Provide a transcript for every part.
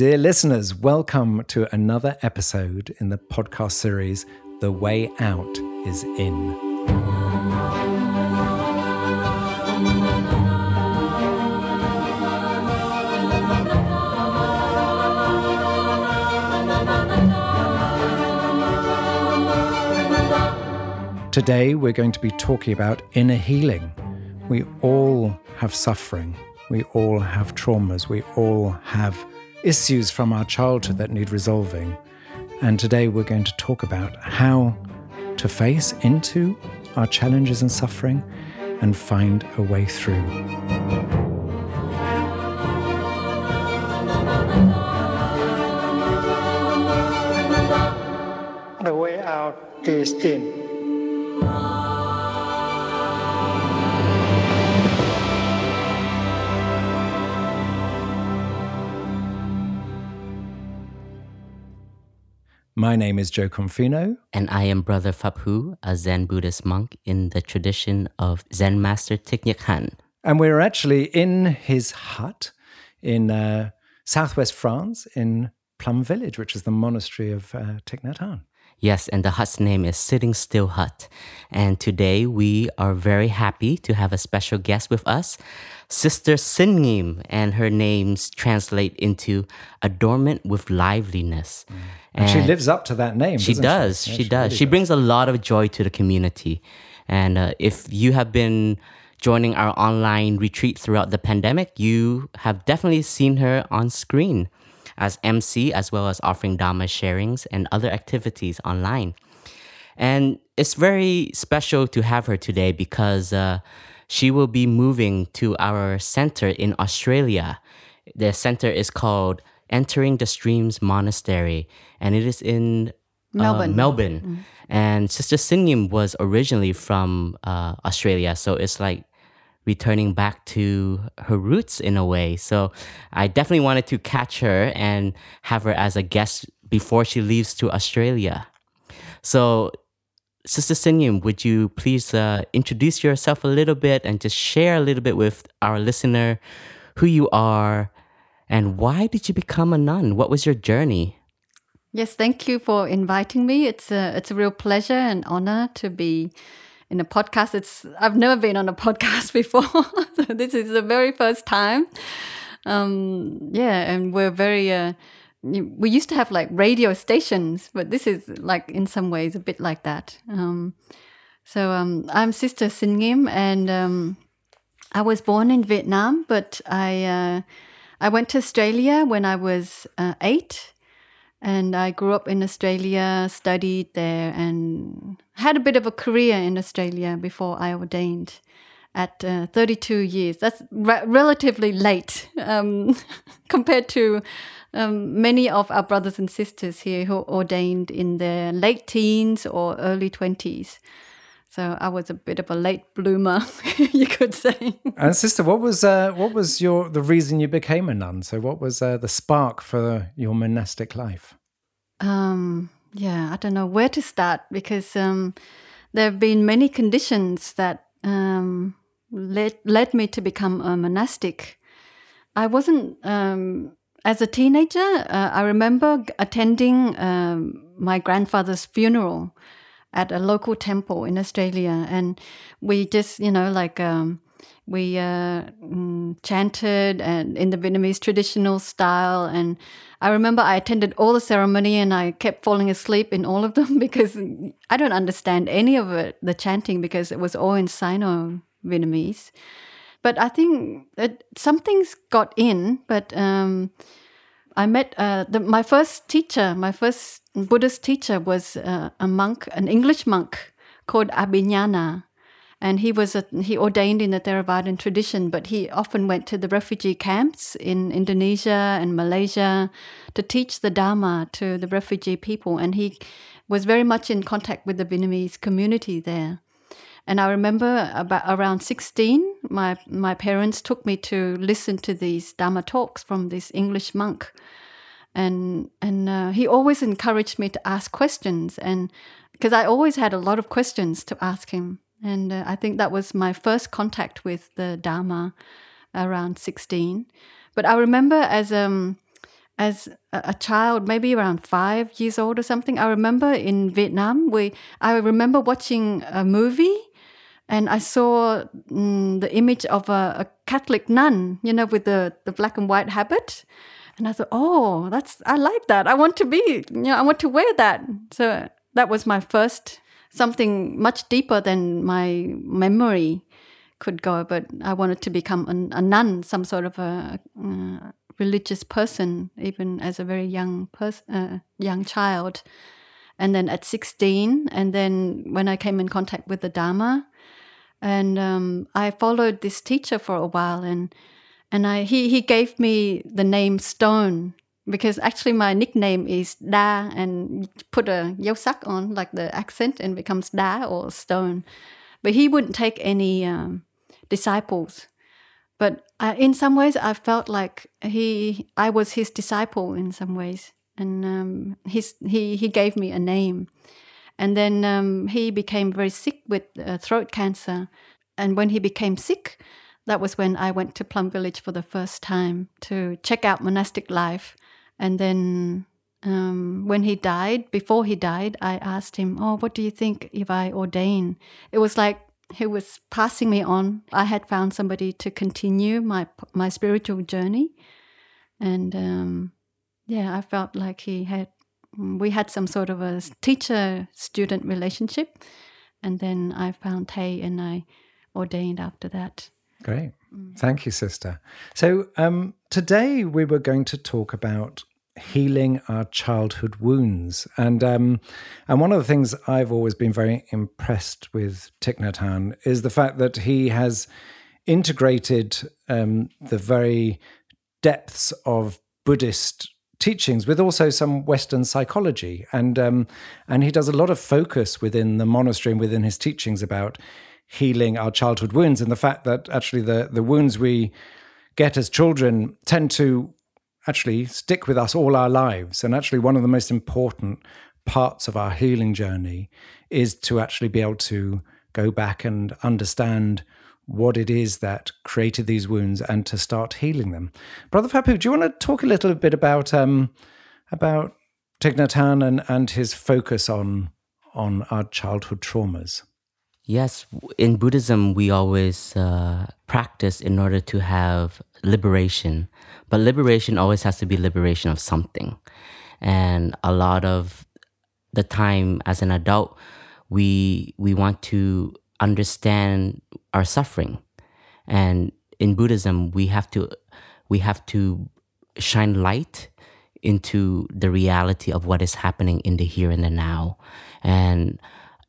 Dear listeners, welcome to another episode in the podcast series The Way Out is In. Today, we're going to be talking about inner healing. We all have suffering, we all have traumas, we all have issues from our childhood that need resolving. And today we're going to talk about how to face into our challenges and suffering and find a way through. The way out is in. My name is Jo Confino. And I am Brother Phap a Zen Buddhist monk in the tradition of Zen Master Thich Nhat Hanh. And we're actually in his hut in uh, southwest France in Plum Village, which is the monastery of uh, Thich Nhat Hanh. Yes, and the hut's name is Sitting Still Hut. And today we are very happy to have a special guest with us, Sister Sinh Nghiem, and her names translate into adornment with liveliness. Mm. And, and, she lives up to that name. She does. She, yeah, she, she does. Really she brings a lot of joy to the community. And uh, if you have been joining our online retreat throughout the pandemic, you have definitely seen her on screen as MC, as well as offering Dharma sharings and other activities online. And it's very special to have her today because uh, she will be moving to our center in Australia. The center is called Entering the Streams Monastery, and it is in uh, Melbourne. Melbourne. Mm-hmm. And Sister Sinh Nghiem was originally from uh, Australia, so it's like returning back to her roots in a way. So I definitely wanted to catch her and have her as a guest before she leaves to Australia. So, Sister Sinh Nghiem, would you please uh, introduce yourself a little bit and just share a little bit with our listener who you are and why did you become a nun? What was your journey? Yes, thank you for inviting me. It's a it's a real pleasure and honor to be in a podcast. It's I've never been on a podcast before, so this is the very first time. Um, yeah, and we're very. Uh, we used to have like radio stations, but this is like in some ways a bit like that. Um, so um, I'm Sister Sinh Nghiem, and um, I was born in Vietnam, but I uh, I went to Australia when I was uh, eight and I grew up in Australia, studied there, and had a bit of a career in Australia before I ordained at uh, 32 years. That's re- relatively late um, compared to um, many of our brothers and sisters here who ordained in their late teens or early 20s. So I was a bit of a late bloomer, you could say. And sister, what was uh, what was your the reason you became a nun? So what was uh, the spark for your monastic life? Um, yeah, I don't know where to start because um, there have been many conditions that um, led led me to become a monastic. I wasn't um, as a teenager. Uh, I remember attending um, my grandfather's funeral at a local temple in Australia, and we just, you know, like um, we uh, mm, chanted and in the Vietnamese traditional style. And I remember I attended all the ceremony, and I kept falling asleep in all of them because I don't understand any of it, the chanting, because it was all in Sino Vietnamese. But I think that something's got in, but. Um, I met uh, the, my first teacher, my first Buddhist teacher was uh, a monk, an English monk called Abhignana. And he was a, he ordained in the Theravadan tradition, but he often went to the refugee camps in Indonesia and Malaysia to teach the Dharma to the refugee people. And he was very much in contact with the Vietnamese community there. And I remember about around 16, my, my parents took me to listen to these Dharma talks from this English monk. And, and uh, he always encouraged me to ask questions. And because I always had a lot of questions to ask him. And uh, I think that was my first contact with the Dharma around 16. But I remember as, um, as a, child, maybe around five years old or something. I remember in Vietnam, we I remember watching a movie and I saw mm, the image of a, a, Catholic nun, you know, with the, the black and white habit. And I thought, oh, that's I like that. I want to be, you know, I want to wear that. So that was my first something much deeper than my memory could go. But I wanted to become a, a nun, some sort of a, uh, religious person, even as a very young person, uh, young child. And then at 16, and then when I came in contact with the Dharma, and um, I followed this teacher for a while, and and I he he gave me the name Stone because actually my nickname is Da, and put a yosak on like the accent and becomes Da or Stone, but he wouldn't take any um, disciples. But I, in some ways, I felt like he I was his disciple in some ways, and um, his he he gave me a name. And then um, he became very sick with uh, throat cancer. And when he became sick, that was when I went to Plum Village for the first time to check out monastic life. And then um, when he died, before he died, I asked him, Oh, what do you think if I ordain? It was like he was passing me on. I had found somebody to continue my my spiritual journey, and um, yeah, I felt like he had we had some sort of a teacher student relationship. And then I found Thay and I ordained after that. Great. Mm. Thank you, sister. So um, today we were going to talk about healing our childhood wounds. And um, and one of the things I've always been very impressed with Thich Nhat Hanh is the fact that he has integrated um, the very depths of Buddhist teachings with also some Western psychology, and um, and he does a lot of focus within the monastery and within his teachings about healing our childhood wounds and the fact that actually the the wounds we get as children tend to actually stick with us all our lives, and actually one of the most important parts of our healing journey is to actually be able to go back and understand what it is that created these wounds and to start healing them. Brother Phap Huu, do you want to talk a little bit about um, about Thich Nhat Hanh and, and his focus on on our childhood traumas? Yes, in Buddhism, we always uh, practice in order to have liberation, but liberation always has to be liberation of something. And a lot of the time, as an adult, we we want to understand our suffering. And in Buddhism, we have to we have to shine light into the reality of what is happening in the here and the now. And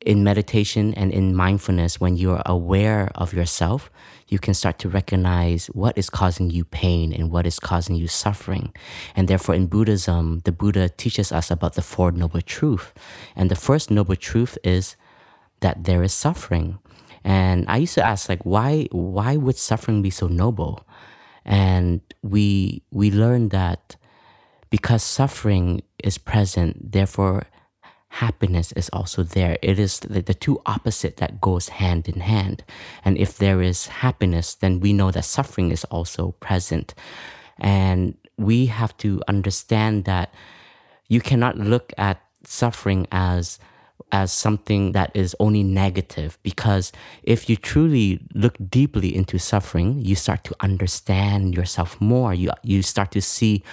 in meditation and in mindfulness, when you're aware of yourself, you can start to recognize what is causing you pain and what is causing you suffering. And therefore, in Buddhism, the Buddha teaches us about the Four Noble Truths. And the first Noble Truth is that there is suffering. And I used to ask like why why would suffering be so noble? And we we learned that because suffering is present, therefore happiness is also there. It is the, the two opposite that goes hand in hand. And if there is happiness, then we know that suffering is also present. And we have to understand that you cannot look at suffering as as something that is only negative because if you truly look deeply into suffering you start to understand yourself more you you start to see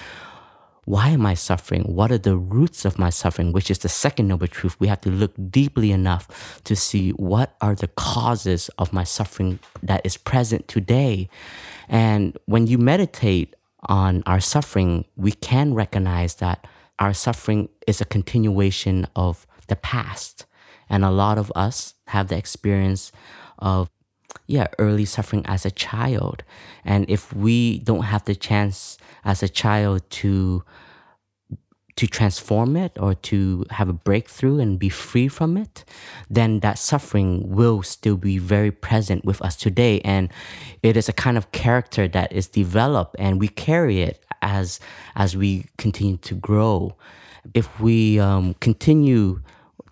why am I suffering? What are the roots of my suffering? Which is the second noble truth. We have to look deeply enough to see what are the causes of my suffering that is present today. And when you meditate on our suffering, we can recognize that our suffering is a continuation of the past. And a lot of us have the experience of, yeah, early suffering as a child. And if we don't have the chance as a child to to transform it or to have a breakthrough and be free from it, then that suffering will still be very present with us today. And it is a kind of character that is developed and we carry it as as we continue to grow. If we um, continue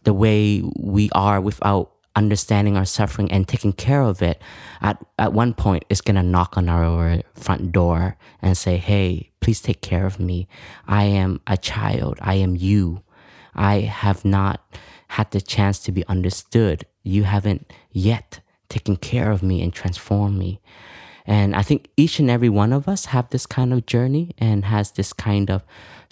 the way we are without understanding our suffering and taking care of it, at, at one point it's going to knock on our front door and say, Hey, please take care of me. I am a child. I am you. I have not had the chance to be understood. You haven't yet taken care of me and transformed me. And I think each and every one of us have this kind of journey and has this kind of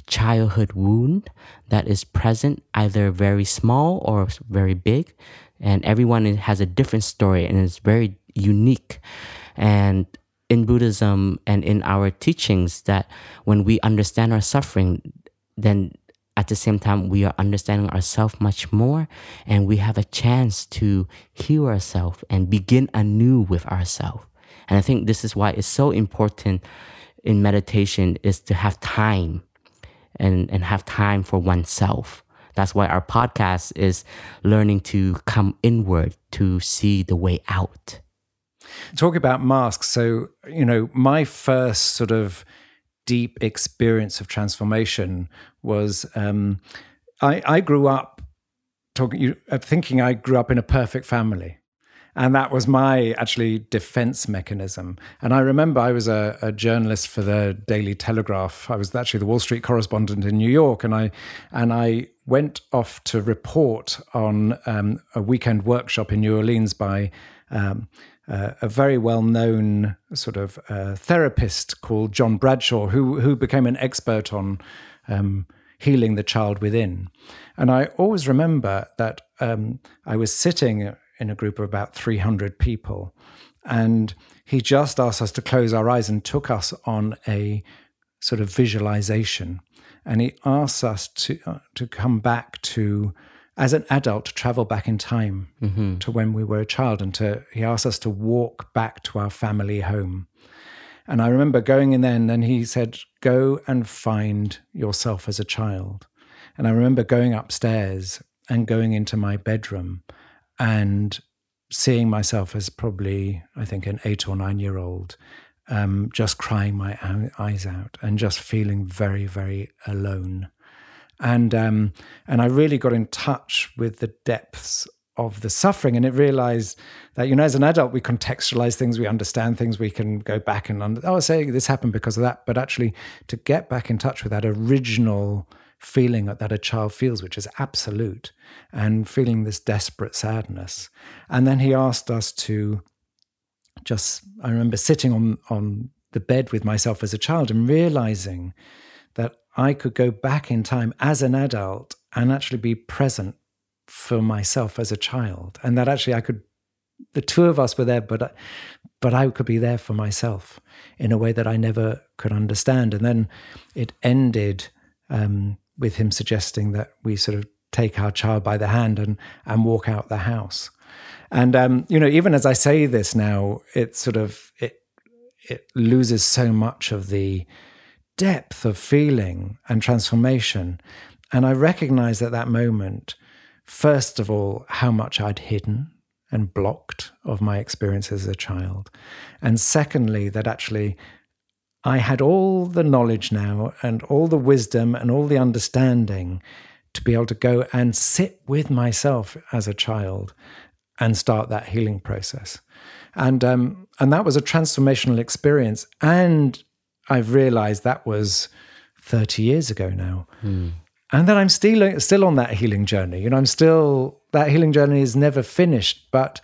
childhood wound that is present, either very small or very big. And everyone has a different story and is very unique. And in Buddhism and in our teachings, that when we understand our suffering, then at the same time, we are understanding ourselves much more and we have a chance to heal ourselves and begin anew with ourselves. And I think this is why it's so important in meditation is to have time and, and have time for oneself. That's why our podcast is learning to come inward to see the way out. Talk about masks. So, you know, my first sort of deep experience of transformation was um, I, I grew up talking, you, thinking I grew up in a perfect family. And that was my actually defense mechanism. And I remember I was a, a, journalist for the Daily Telegraph. I was actually the Wall Street correspondent in New York, and I and I went off to report on um, a weekend workshop in New Orleans by um, uh, a very well known sort of uh, therapist called John Bradshaw, who, who became an expert on um, healing the child within. And I always remember that um, I was sitting in a group of about 300 people, and he just asked us to close our eyes and took us on a sort of visualization. And he asked us to, uh, to come back to as an adult to travel back in time mm-hmm. to when we were a child and to he asked us to walk back to our family home and i remember going in then and he said go and find yourself as a child and i remember going upstairs and going into my bedroom and seeing myself as probably i think an eight or nine year old um, just crying my eyes out and just feeling very very alone. And um, and I really got in touch with the depths of the suffering, and it realized that you know, as an adult, we contextualize things, we understand things, we can go back and under, oh, say this happened because of that, but actually to get back in touch with that original feeling that a child feels, which is absolute, and feeling this desperate sadness, and then he asked us to just. I remember sitting on on the bed with myself as a child and realizing that I could go back in time as an adult and actually be present for myself as a child. And that actually I could, the two of us were there, but, but I could be there for myself in a way that I never could understand. And then it ended um, with him suggesting that we sort of take our child by the hand and, and walk out the house. And, um, you know, even as I say this now, it sort of, it, it loses so much of the, depth of feeling and transformation. And I recognized at that moment, first of all, how much I'd hidden and blocked of my experience as a child. And secondly, that actually I had all the knowledge now and all the wisdom and all the understanding to be able to go and sit with myself as a child and start that healing process. And um, and that was a transformational experience. And I've realized that was 30 years ago now. Mm. And that I'm still still on that healing journey. You know, I'm still that healing journey is never finished, but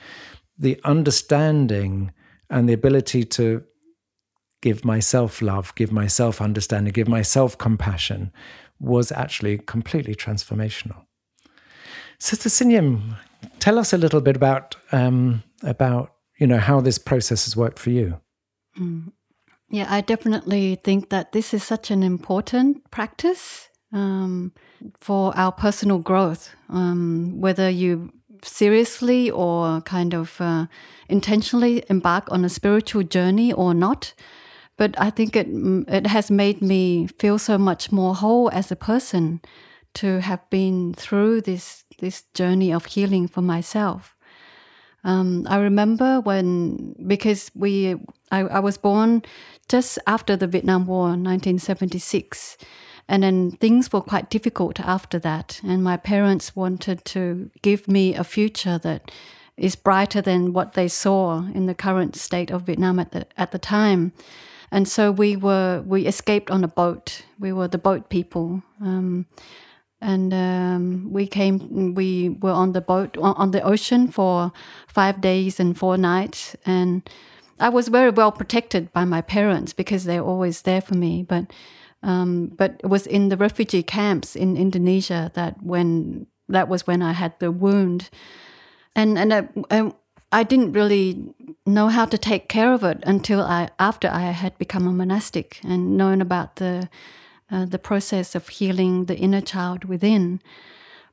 the understanding and the ability to give myself love, give myself understanding, give myself compassion was actually completely transformational. Sister Sinh Nghiem, tell us a little bit about um, about you know how this process has worked for you. Mm. Yeah, I definitely think that this is such an important practice um, for our personal growth. Um, whether you seriously or kind of uh, intentionally embark on a spiritual journey or not, but I think it it has made me feel so much more whole as a person to have been through this this journey of healing for myself. Um, I remember when because we I, I was born just after the Vietnam War, 1976. And then things were quite difficult after that. And my parents wanted to give me a future that is brighter than what they saw in the current state of Vietnam at the at the time. And so we were we escaped on a boat. We were the boat people. Um, and um, we came we were on the boat on the ocean for five days and four nights and i was very well protected by my parents because they're always there for me but um, but it was in the refugee camps in indonesia that when that was when i had the wound and and I, I, I didn't really know how to take care of it until I after I had become a monastic and known about the uh, the process of healing the inner child within.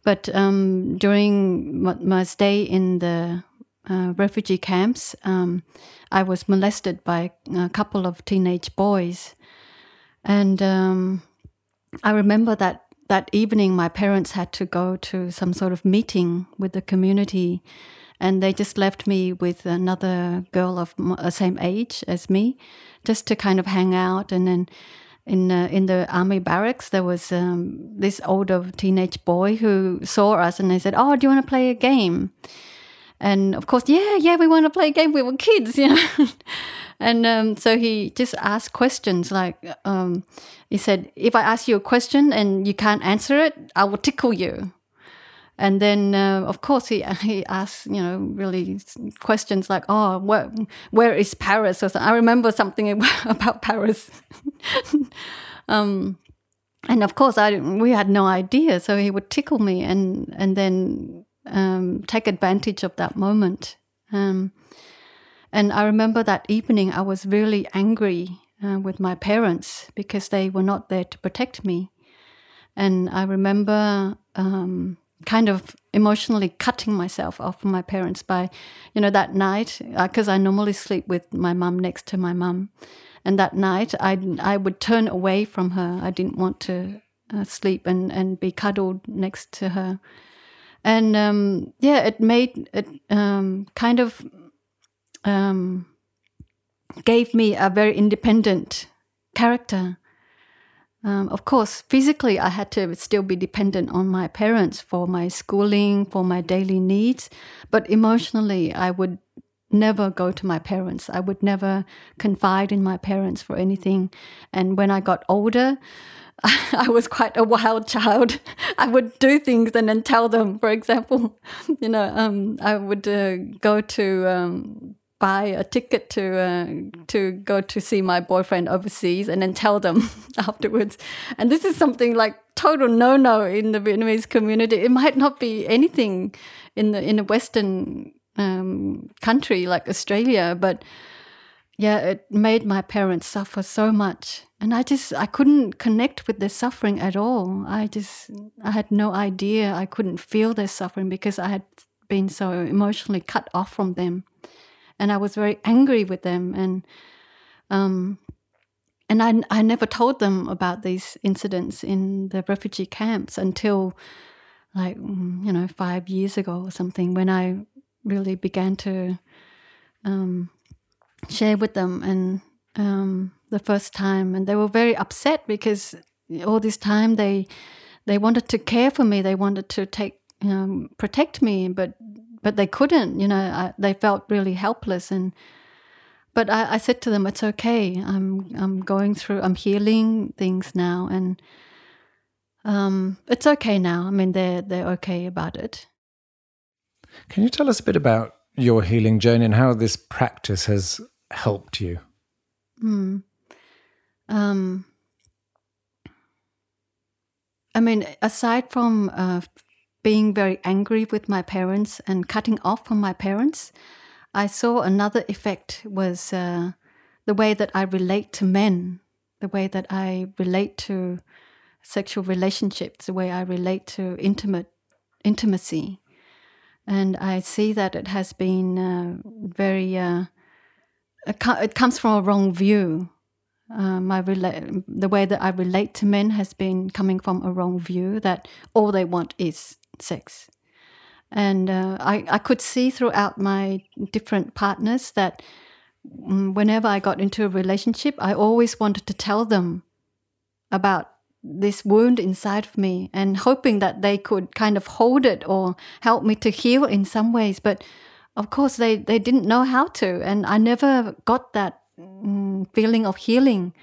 But um, during my, stay in the uh, refugee camps, um, I was molested by a couple of teenage boys. And um, I remember that that evening, my parents had to go to some sort of meeting with the community, and they just left me with another girl of the uh, same age as me, just to kind of hang out. And then in uh, in the army barracks, there was um, this older teenage boy who saw us and they said, "Oh, do you want to play a game?" And of course, yeah, yeah, we want to play a game. We were kids, you know. and um, so he just asked questions like um, he said, "If I ask you a question and you can't answer it, I will tickle you." And then, uh, of course, he he asks, you know, really questions like, "Oh, where where is Paris?" Or something. I remember something about Paris. um, and of course, I we had no idea. So he would tickle me, and and then um, take advantage of that moment. Um, and I remember that evening, I was really angry uh, with my parents because they were not there to protect me. And I remember um, kind of emotionally cutting myself off from my parents by, you know, that night, because uh, I normally sleep with my mum next to my mum. And that night, I, I would turn away from her. I didn't want to uh, sleep and, and be cuddled next to her. And um, yeah, it made it um, kind of um, gave me a very independent character um, of course, physically, I had to still be dependent on my parents for my schooling, for my daily needs. But emotionally, I would never go to my parents. I would never confide in my parents for anything. And when I got older, I was quite a wild child. I would do things and then tell them. For example, you know, um, I would uh, go to um, buy a ticket to uh, to go to see my boyfriend overseas and then tell them afterwards. And this is something like total no no in the Vietnamese community. It might not be anything in the in a Western um, country like Australia, but yeah, it made my parents suffer so much. And I just I couldn't connect with their suffering at all. I just I had no idea. I couldn't feel their suffering because I had been so emotionally cut off from them and I was very angry with them and um, and I I never told them about these incidents in the refugee camps until like mm, you know five years ago or something when I really began to um, share with them and um, the first time. And they were very upset because all this time they they wanted to care for me. They wanted to take um, protect me but but they couldn't. You know, I, they felt really helpless. And but I, I said to them, "It's okay. I'm I'm going through. I'm healing things now, and um, it's okay now. I mean, they're they're okay about it." Can you tell us a bit about your healing journey and how this practice has helped you? Hmm. Um, I mean, aside from uh, being very angry with my parents and cutting off from my parents, I saw another effect was uh, the way that I relate to men, the way that I relate to sexual relationships, the way I relate to intimate intimacy, and I see that it has been uh, very. Uh, it comes from a wrong view. Uh, my rela- the way that I relate to men has been coming from a wrong view that all they want is sex. And uh, I, I could see throughout my different partners that mm, whenever I got into a relationship, I always wanted to tell them about this wound inside of me and hoping that they could kind of hold it or help me to heal in some ways. But of course, they, they didn't know how to. And I never got that mm, feeling of healing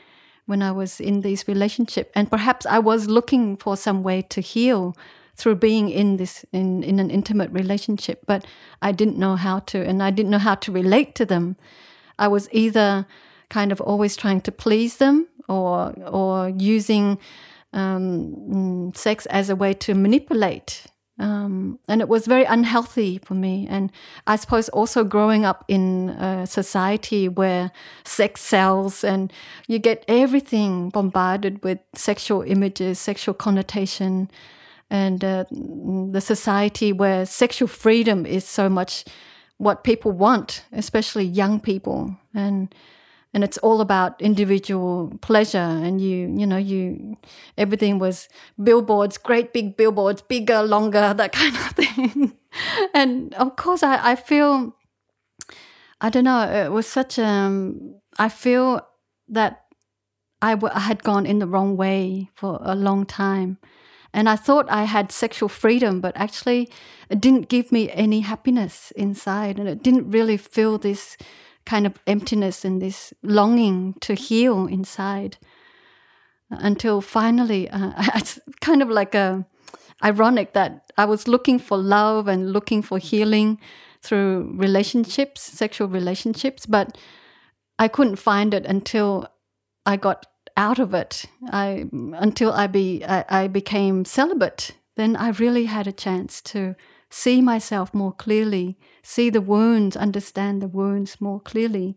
when I was in this relationship. And perhaps I was looking for some way to heal through being in this in, in an intimate relationship, but I didn't know how to, and I didn't know how to relate to them. I was either kind of always trying to please them or or using um, mm, sex as a way to manipulate um, and it was very unhealthy for me. And I suppose also growing up in a society where sex sells and you get everything bombarded with sexual images, sexual connotation, and uh, the society where sexual freedom is so much what people want, especially young people. And and it's all about individual pleasure. And you you know you everything was billboards great big billboards bigger longer that kind of thing. And of course i i feel i don't know it was such um i feel that I, w- I had gone in the wrong way for a long time and i thought i had sexual freedom but actually it didn't give me any happiness inside. And it didn't really feel this kind of emptiness and this longing to heal inside until finally uh, it's kind of like a ironic that I was looking for love and looking for healing through relationships, sexual relationships, but I couldn't find it until I got out of it. I until I be I, I became celibate. Then I really had a chance to see myself more clearly, see the wounds, understand the wounds more clearly,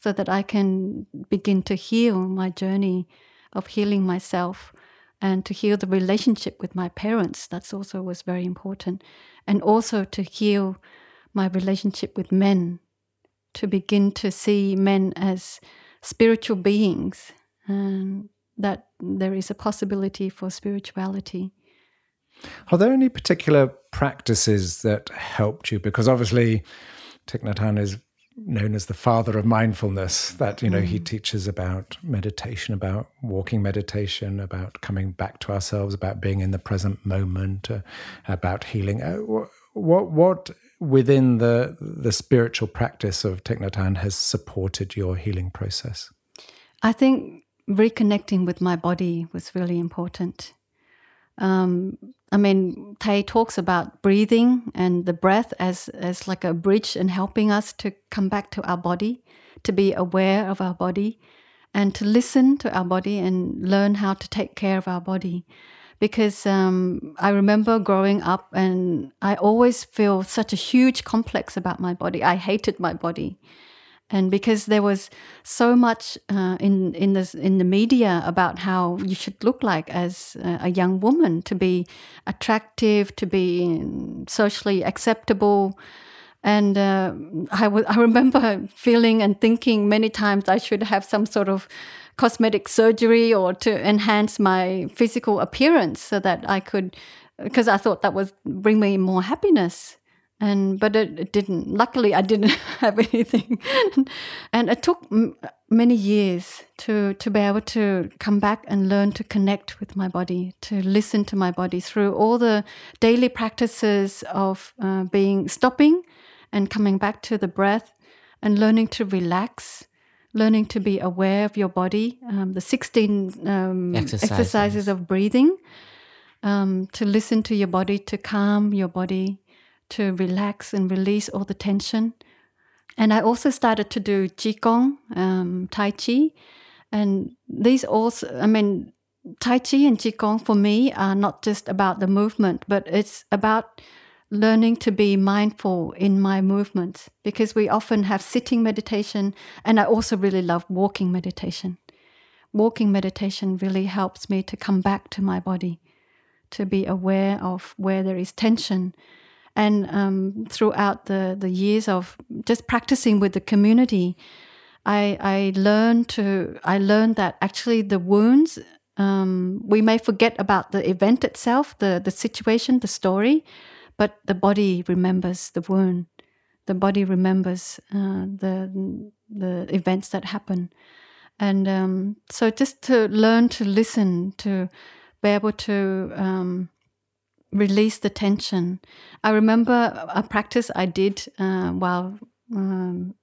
so that I can begin to heal my journey of healing myself and to heal the relationship with my parents. That's also was very important. And also to heal my relationship with men, to begin to see men as spiritual beings, and that there is a possibility for spirituality. Are there any particular practices that helped you? Because obviously, Thich Nhat Hanh is known as the father of mindfulness. That you know mm. he teaches about meditation, about walking meditation, about coming back to ourselves, about being in the present moment, uh, about healing. Uh, what what within the the spiritual practice of Thich Nhat Hanh has supported your healing process? I think reconnecting with my body was really important. Um, I mean, Thay talks about breathing and the breath as, as like a bridge and helping us to come back to our body, to be aware of our body, and to listen to our body and learn how to take care of our body. Because um, I remember growing up and I always feel such a huge complex about my body. I hated my body and because there was so much uh, in in the in the media about how you should look like as a young woman to be attractive, to be socially acceptable, and uh, I, w- I remember feeling and thinking many times I should have some sort of cosmetic surgery or to enhance my physical appearance so that I could, because I thought that would bring me more happiness and but it, it, didn't luckily i didn't have anything and it took m- many years to to be able to come back and learn to connect with my body to listen to my body through all the daily practices of uh, being stopping and coming back to the breath and learning to relax learning to be aware of your body um, the 16 um, exercises. exercises. of breathing um, to listen to your body to calm your body to relax and release all the tension. And I also started to do Qigong, um, Tai Chi. And these also, I mean, Tai Chi and Qigong for me are not just about the movement, but it's about learning to be mindful in my movements because we often have sitting meditation. And I also really love walking meditation. Walking meditation really helps me to come back to my body, to be aware of where there is tension and um, throughout the, the years of just practicing with the community, I, I learned to I learned that actually the wounds um, we may forget about the event itself, the the situation, the story, but the body remembers the wound. The body remembers uh, the the events that happen, and um, so just to learn to listen, to be able to um, release the tension. I remember a practice I did uh, while um,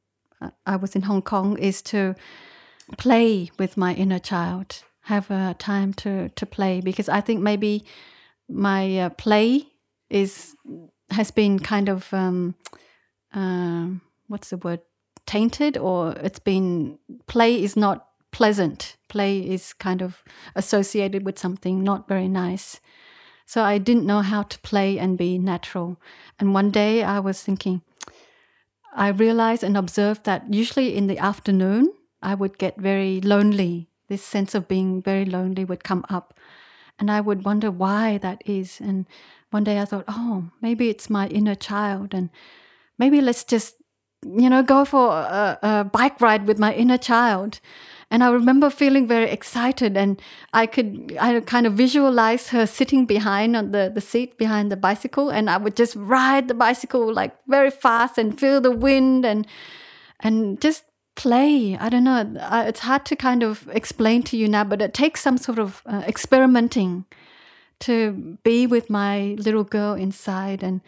I was in Hong Kong is to play with my inner child, have a time to to play because I think maybe my uh, play is has been kind of um, uh, what's the word tainted or it's been play is not pleasant. Play is kind of associated with something not very nice. So I didn't know how to play and be natural. And one day I was thinking, I realized and observed that usually in the afternoon, I would get very lonely. This sense of being very lonely would come up. And I would wonder why that is. And one day I thought, oh, maybe it's my inner child. And maybe let's just, you know, go for a, a bike ride with my inner child. And I remember feeling very excited, and I could I kind of visualize her sitting behind on the, the seat behind the bicycle, and I would just ride the bicycle like very fast and feel the wind and and just play. I don't know. It's hard to kind of explain to you now, but it takes some sort of uh, experimenting to be with my little girl inside and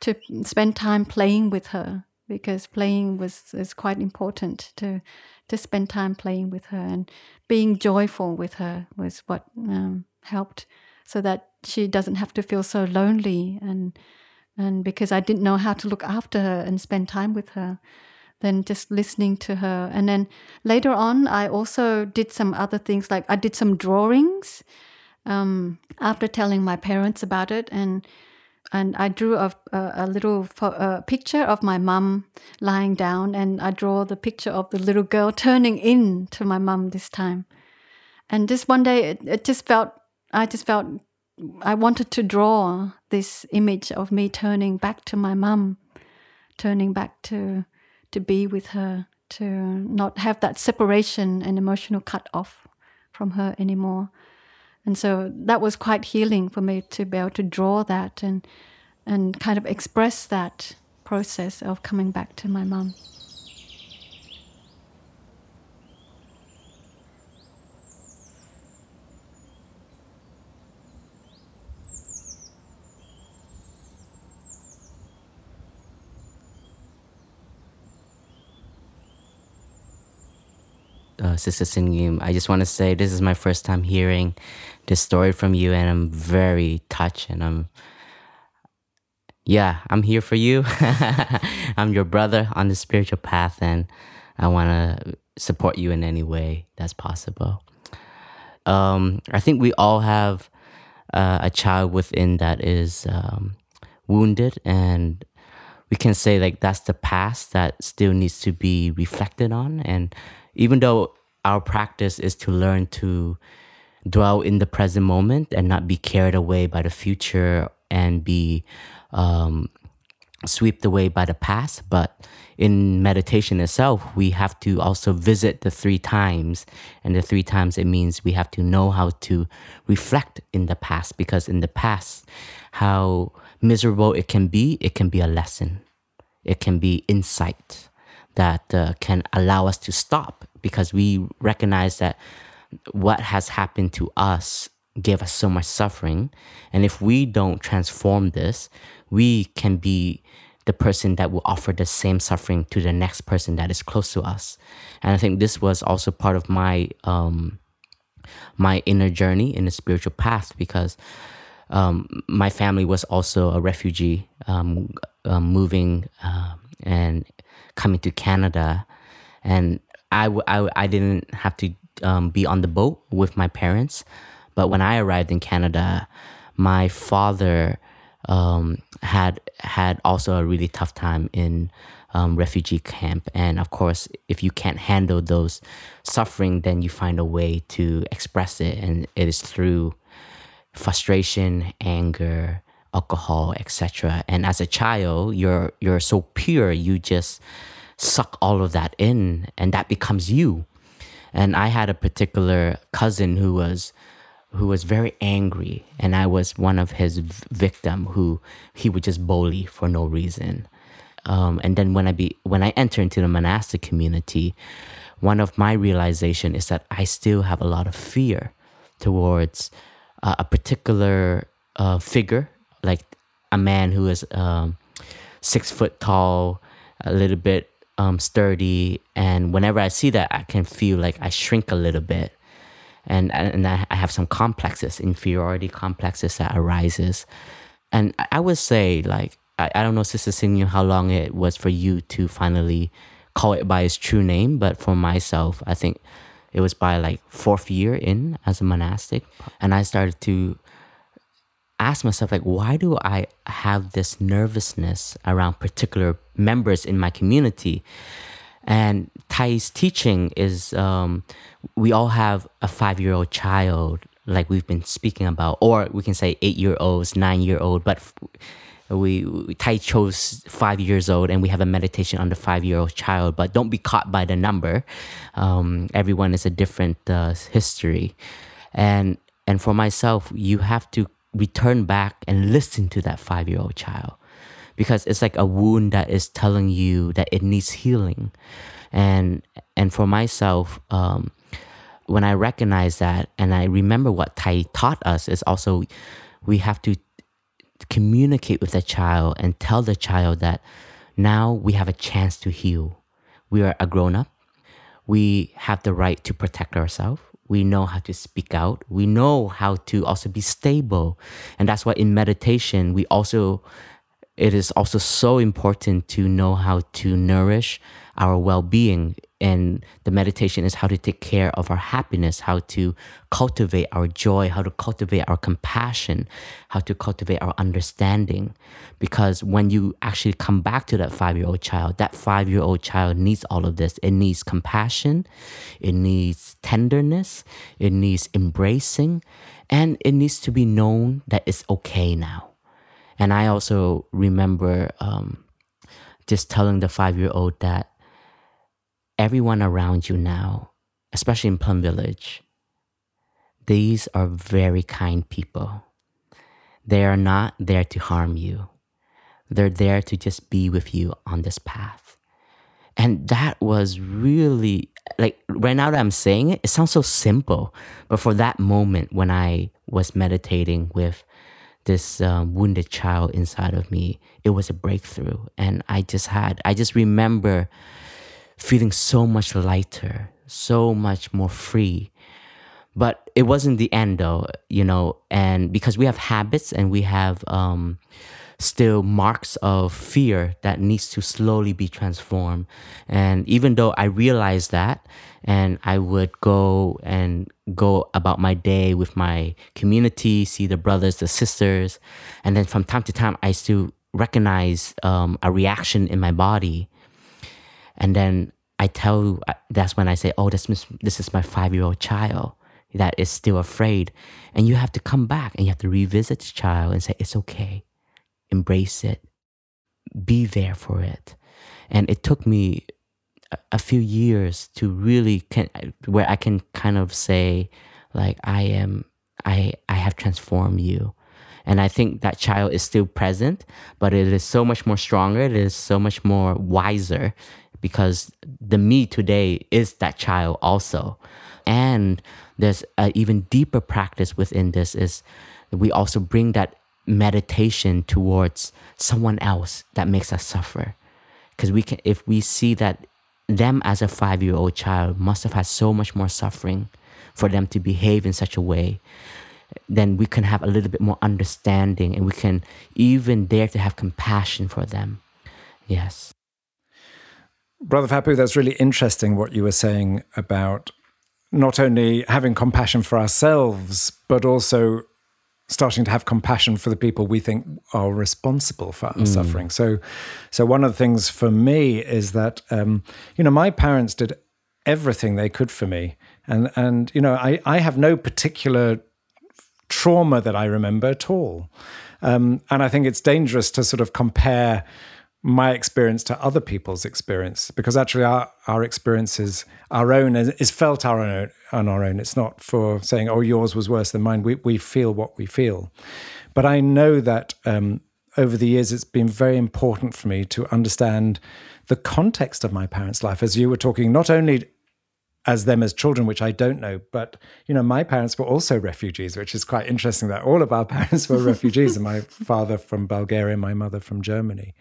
to spend time playing with her because playing was is quite important to to spend time playing with her and being joyful with her was what um, helped so that she doesn't have to feel so lonely and and because I didn't know how to look after her and spend time with her then just listening to her. And then later on I also did some other things like I did some drawings um, after telling my parents about it and and I drew a, a, little a picture of my mum lying down, and I draw the picture of the little girl turning in to my mum this time. And just one day, it, it just felt I just felt I wanted to draw this image of me turning back to my mum, turning back to to be with her, to not have that separation and emotional cut off from her anymore. And so that was quite healing for me to be able to draw that and and kind of express that process of coming back to my mum. Sister Sinh Nghiem, I just want to say this is my first time hearing this story from you, and I'm very touched, and I'm yeah, I'm here for you. I'm your brother on the spiritual path, and I want to support you in any way that's possible. Um, I think we all have uh, a child within that is um, wounded, and we can say like that's the past that still needs to be reflected on. And even though our practice is to learn to dwell in the present moment and not be carried away by the future and be um, swept away by the past. But in meditation itself, we have to also visit the three times. And the three times it means we have to know how to reflect in the past because in the past, how miserable it can be, it can be a lesson. It can be insight that uh, can allow us to stop because we recognize that what has happened to us gave us so much suffering. And if we don't transform this, we can be the person that will offer the same suffering to the next person that is close to us. And I think this was also part of my um, my inner journey in the spiritual path because um, my family was also a refugee um, uh, moving uh, and coming to Canada, and I, w- I, I didn't have to um, be on the boat with my parents, but when I arrived in Canada, my father um, had had also a really tough time in um, refugee camp. And of course, if you can't handle those suffering, then you find a way to express it, and it is through frustration, anger, alcohol, etc. And as a child, you're you're so pure, you just suck all of that in, and that becomes you. And I had a particular cousin who was who was very angry and I was one of his victim who he would just bully for no reason. Um, and then when I be when I enter into the monastic community, one of my realization is that I still have a lot of fear towards uh, a particular uh, figure like a man who is um, six foot tall, a little bit um, sturdy, and whenever I see that, I can feel like I shrink a little bit, and and I have some complexes, inferiority complexes that arises, and I would say like I, I don't know, Sister Sinh Nghiem, how long it was for you to finally call it by its true name, but for myself, I think it was by like fourth year in as a monastic, and I started to ask myself like why do i have this nervousness around particular members in my community and Thay's teaching is um, we all have a five year old child, like we've been speaking about, or we can say eight year olds, nine year old, but we, Thay chose five years old and we have a meditation on the five year old child, but don't be caught by the number. Um, everyone is a different uh, history. And, and for myself, you have to return back and listen to that five year old child. Because it's like a wound that is telling you that it needs healing. And and for myself um, when i recognize that and i remember what Thay taught us is also we have to communicate with the child and tell the child that now we have a chance to heal. We are a grown-up. We have the right to protect ourselves we know how to speak out. We know how to also be stable. And that's why in meditation, we also, it is also so important to know how to nourish our well being and the meditation is how to take care of our happiness, how to cultivate our joy, how to cultivate our compassion, how to cultivate our understanding. Because when you actually come back to that five year old child, that five year old child needs all of this. It needs compassion, it needs tenderness, it needs embracing, and it needs to be known that it's okay now. And I also remember um, just telling the five year old that everyone around you now, especially in Plum Village, these are very kind people. They are not there to harm you. They're there to just be with you on this path. And that was really like right now that I'm saying it, it sounds so simple. But for that moment when I was meditating with this um, wounded child inside of me, it was a breakthrough. And I just had, I just remember feeling so much lighter, so much more free. But it wasn't the end though, you know, and because we have habits and we have um, still marks of fear that needs to slowly be transformed. And even though I realized that, and I would go and go about my day with my community, see the brothers, the sisters, and then from time to time, I still recognize um, a reaction in my body and then I tell that's when I say, "Oh, this this is my five year old child that is still afraid," and you have to come back and you have to revisit the child and say, "It's okay, embrace it, be there for it," and it took me a few years to really can where I can kind of say, like, I am, I I have transformed you. And I think that child is still present, but it is so much more stronger. It is so much more wiser because the me today is that child also. And there's an even deeper practice within this is we also bring that meditation towards someone else that makes us suffer. Because we can, if we see that them as a five year old child must have had so much more suffering for them to behave in such a way, then we can have a little bit more understanding and we can even dare to have compassion for them. Yes. Brother Phap Huu, that's really interesting what you were saying about not only having compassion for ourselves, but also starting to have compassion for the people we think are responsible for our mm. suffering. So, so one of the things for me is that um, you know my parents did everything they could for me, and and you know I I have no particular trauma that I remember at all, um, and I think it's dangerous to sort of compare my experience to other people's experience because actually our, our experience is our own is felt our own on our own. It's not for saying oh yours was worse than mine. We, we feel what we feel. But i know that um, over the years it's been very important for me to understand the context of my parents life. As you were talking not only as them as children, which I don't know. But, you know, my parents were also refugees, which is quite interesting that all of our parents were refugees, and my father from Bulgaria, my mother from Germany.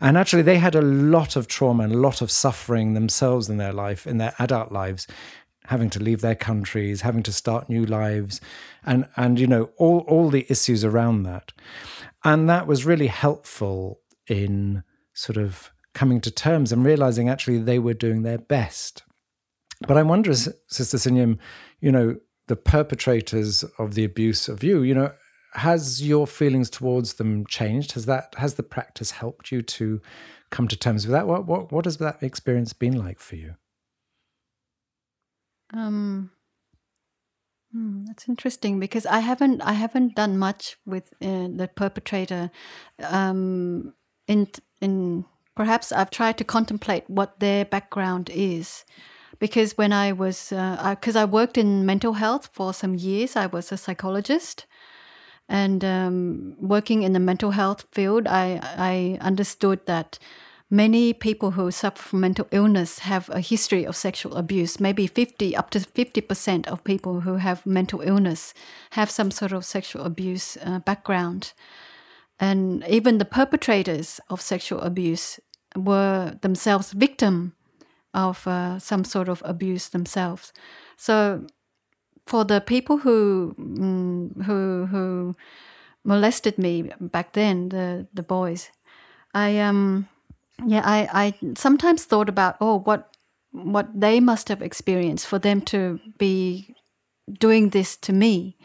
And actually, they had a lot of trauma and a lot of suffering themselves in their life, in their adult lives, having to leave their countries, having to start new lives, and, and you know, all, all the issues around that. And that was really helpful in sort of coming to terms and realizing actually they were doing their best but I wonder, Sister Sinh Nghiem, you know, the perpetrators of the abuse of you, you know, has your feelings towards them changed? Has that has the practice helped you to come to terms with that? What what what has that experience been like for you? Um, hmm, that's interesting because I haven't I haven't done much with uh, the perpetrator. Um, in in perhaps I've tried to contemplate what their background is because when I was, because uh, I, I, worked in mental health for some years, I was a psychologist. And um, working in the mental health field, I, I understood that many people who suffer from mental illness have a history of sexual abuse. Maybe 50, up to 50% of people who have mental illness have some sort of sexual abuse uh, background. And even the perpetrators of sexual abuse were themselves victim of uh, some sort of abuse themselves. So for the people who mm, who who molested me back then, the the boys, I um yeah I I sometimes thought about oh what what they must have experienced for them to be doing this to me.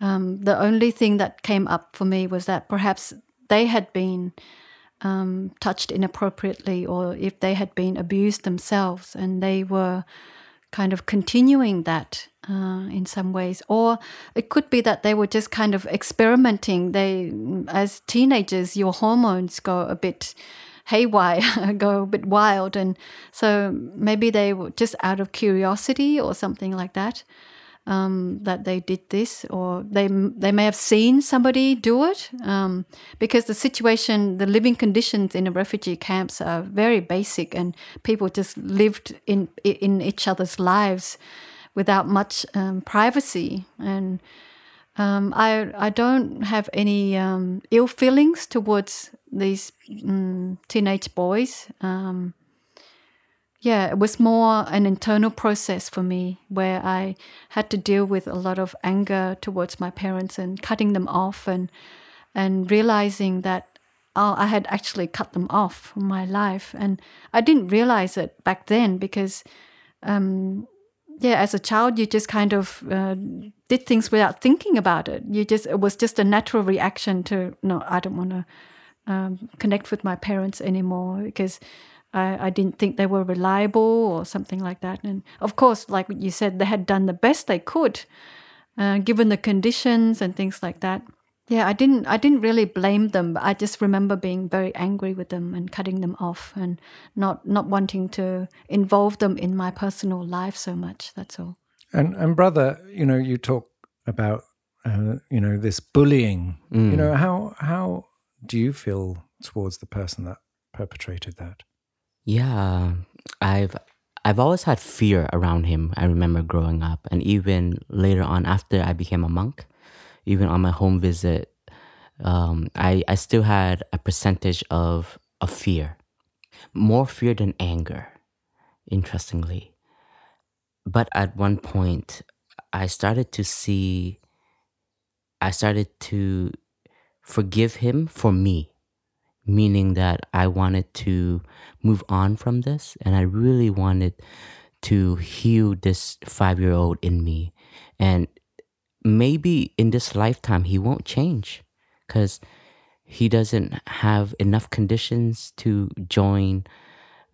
Um, the only thing that came up for me was that perhaps they had been um, touched inappropriately or if they had been abused themselves and they were kind of continuing that uh, in some ways. Or it could be that they were just kind of experimenting. They as teenagers your hormones go a bit haywire go a bit wild. And so maybe they were just out of curiosity or something like that um, that they did this, or they they may have seen somebody do it, um, because the situation, the living conditions in the refugee camps are very basic, and people just lived in in each other's lives without much um, privacy and. Um, I I don't have any um, ill feelings towards these um, teenage boys. Um, yeah, it was more an internal process for me where I had to deal with a lot of anger towards my parents and cutting them off and and realizing that oh, I had actually cut them off from my life. And I didn't realize it back then because, um, yeah, as a child, you just kind of uh, did things without thinking about it. You just, it was just a natural reaction to, no, I don't want to um, connect with my parents anymore because I, I didn't think they were reliable or something like that. And of course, like you said, they had done the best they could, uh, given the conditions and things like that. Yeah, I didn't. I didn't really blame them. But I just remember being very angry with them and cutting them off, and not not wanting to involve them in my personal life so much. That's all. And and brother, you know, you talk about uh, you know this bullying. Mm. You know how how do you feel towards the person that perpetrated that? Yeah, I've I've always had fear around him. I remember growing up, and even later on, after I became a monk, even on my home visit, um, I I still had a percentage of of fear, more fear than anger, interestingly. But at one point, I started to see. I started to forgive him for me meaning that I wanted to move on from this and I really wanted to heal this five year old in me. And maybe in this lifetime, he won't change because he doesn't have enough conditions to join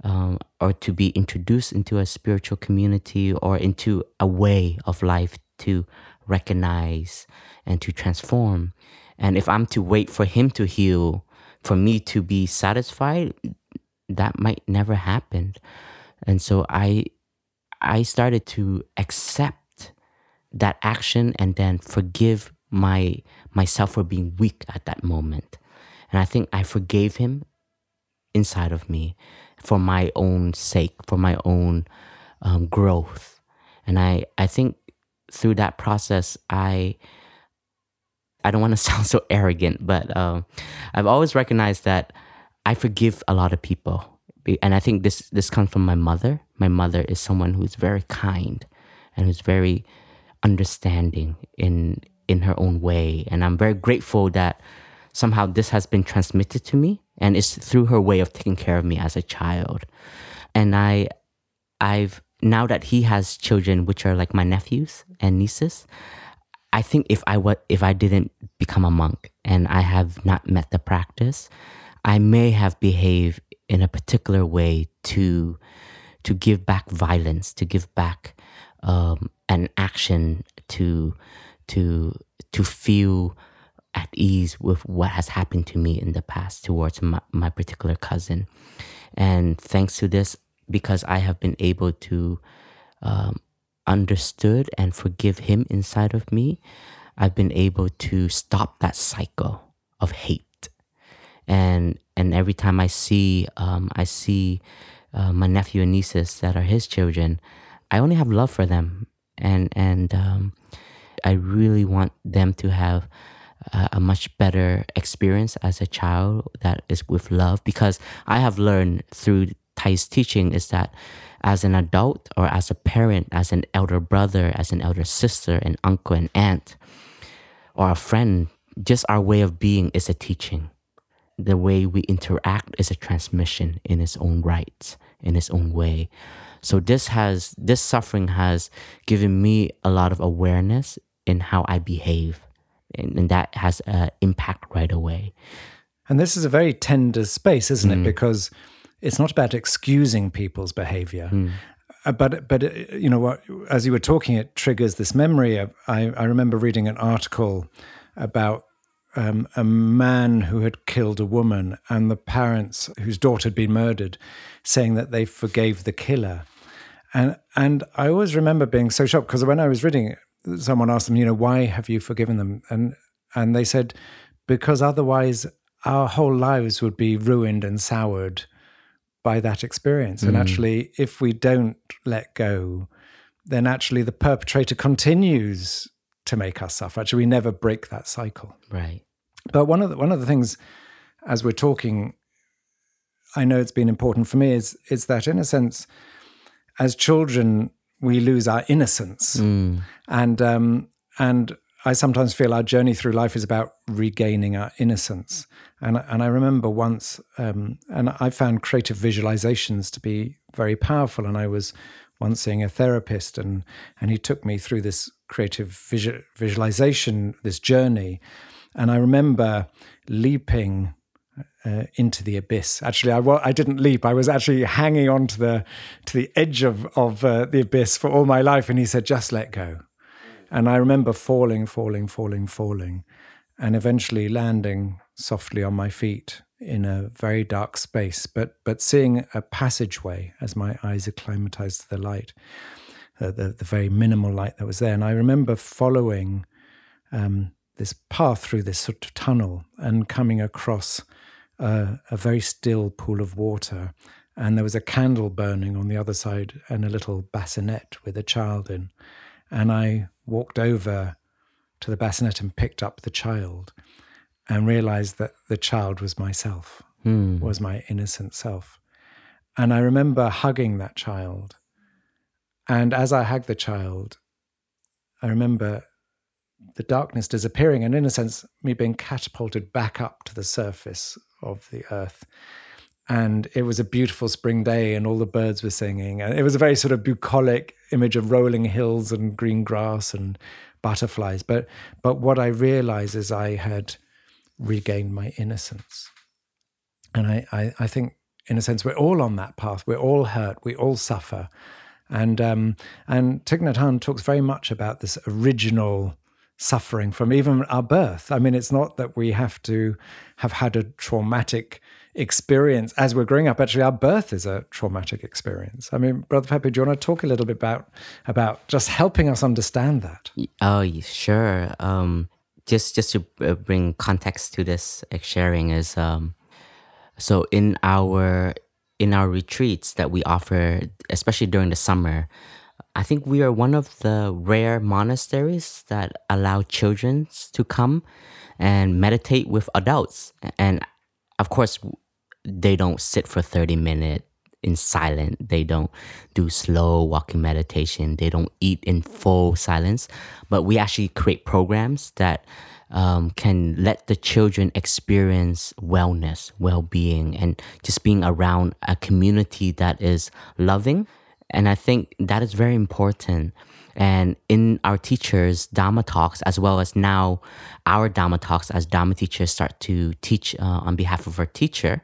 um, or to be introduced into a spiritual community or into a way of life to recognize and to transform. And if I'm to wait for him to heal, for me to be satisfied, that might never happen. And so I I started to accept that action and then forgive my myself for being weak at that moment. And I think I forgave him inside of me for my own sake, for my own um, growth. And I, I think through that process, I, I don't want to sound so arrogant, but um, I've always recognized that I forgive a lot of people. And I think this, this comes from my mother. My mother is someone who's very kind and who's very understanding in in her own way. And I'm very grateful that somehow this has been transmitted to me and it's through her way of taking care of me as a child. And I I've now that he has children which are like my nephews and nieces, I think if I wa- if I didn't become a monk and I have not met the practice, I may have behaved in a particular way to to give back violence, to give back um, an action to to to feel at ease with what has happened to me in the past towards my, my particular cousin. And thanks to this, because I have been able to um, understood and forgive him inside of me, I've been able to stop that cycle of hate. And and every time I see um, I see uh, my nephew and nieces that are his children, I only have love for them, and and um, I really want them to have a, much better experience as a child that is with love because I have learned through Thay's teaching is that as an adult or as a parent, as an elder brother, as an elder sister, an uncle, an aunt, or a friend, just our way of being is a teaching. The way we interact is a transmission in its own right, in its own way. So this has this suffering has given me a lot of awareness in how I behave, and, and that has an impact right away. And this is a very tender space, isn't mm. it? Because it's not about excusing people's behavior. Mm. Uh, but but uh, you know what? As you were talking, it triggers this memory. Of, I I remember reading an article about um, a man who had killed a woman and the parents whose daughter had been murdered, saying that they forgave the killer. And and I always remember being so shocked because when I was reading, someone asked them, you know, why have you forgiven them? And and they said, because otherwise our whole lives would be ruined and soured by that experience. Mm. And actually, if we don't let go, then actually the perpetrator continues to make us suffer. Actually, we never break that cycle. Right. But one of the, one of the things, as we're talking, I know it's been important for me is is that in a sense as children, we lose our innocence, mm. and um, and I sometimes feel our journey through life is about regaining our innocence. And and I remember once, um, and I found creative visualizations to be very powerful. And I was once seeing a therapist, and and he took me through this creative visual, visualization, this journey. And I remember leaping uh, into the abyss. Actually, I, I didn't leap. I was actually hanging on to the to the edge of of uh, the abyss for all my life. And he said, "Just let go." And I remember falling, falling, falling, falling, and eventually landing softly on my feet in a very dark space, but but seeing a passageway as my eyes acclimatized to the light, uh, the the very minimal light that was there. And I remember following. Um, this path through this sort of tunnel and coming across a very still pool of water, and there was a candle burning on the other side and a little bassinet with a child in. And I walked over to the bassinet and picked up the child and realized that the child was myself, hmm. was my innocent self. And I remember hugging that child. And as I hugged the child, I remember the darkness disappearing and, in a sense, me being catapulted back up to the surface of the earth. And it was a beautiful spring day, and all the birds were singing. And it was a very sort of bucolic image of rolling hills and green grass and butterflies. But but what I realized is I had regained my innocence. And I, I, I think, in a sense, we're all on that path. We're all hurt. We all suffer. And um, and Thich Nhat Hanh talks very much about this original suffering from even our birth. I mean, it's not that we have to have had a traumatic experience as we're growing up. Actually, our birth is a traumatic experience. I mean, Brother Phap Huu, do you want to talk a little bit about about just helping us understand that? Oh, sure. Um, just just to uh, bring context to this sharing is um, so in our in our retreats that we offer, especially during the summer, I think we are one of the rare monasteries that allow children to come and meditate with adults. And of course, they don't sit for 30 minutes in silence. They don't do slow walking meditation. They don't eat in full silence. But we actually create programs that um, can let the children experience wellness, well being, and just being around a community that is loving. And I think that is very important. And in our teachers' Dharma talks, as well as now our Dharma talks, as Dharma teachers start to teach uh, on behalf of our teacher,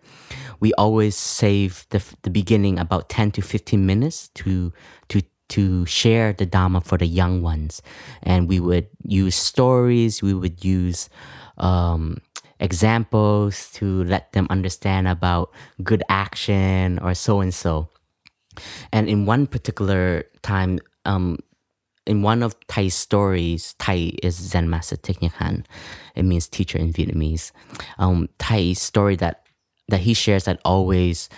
we always save the, the beginning about 10 to 15 minutes to, to to share the Dharma for the young ones. And we would use stories, we would use um, examples to let them understand about good action or so and so. And in one particular time, um, in one of Thay's stories, Thay is Zen Master Thich Nhat Hanh. It means teacher in Vietnamese. Um, Thay's story that that he shares that always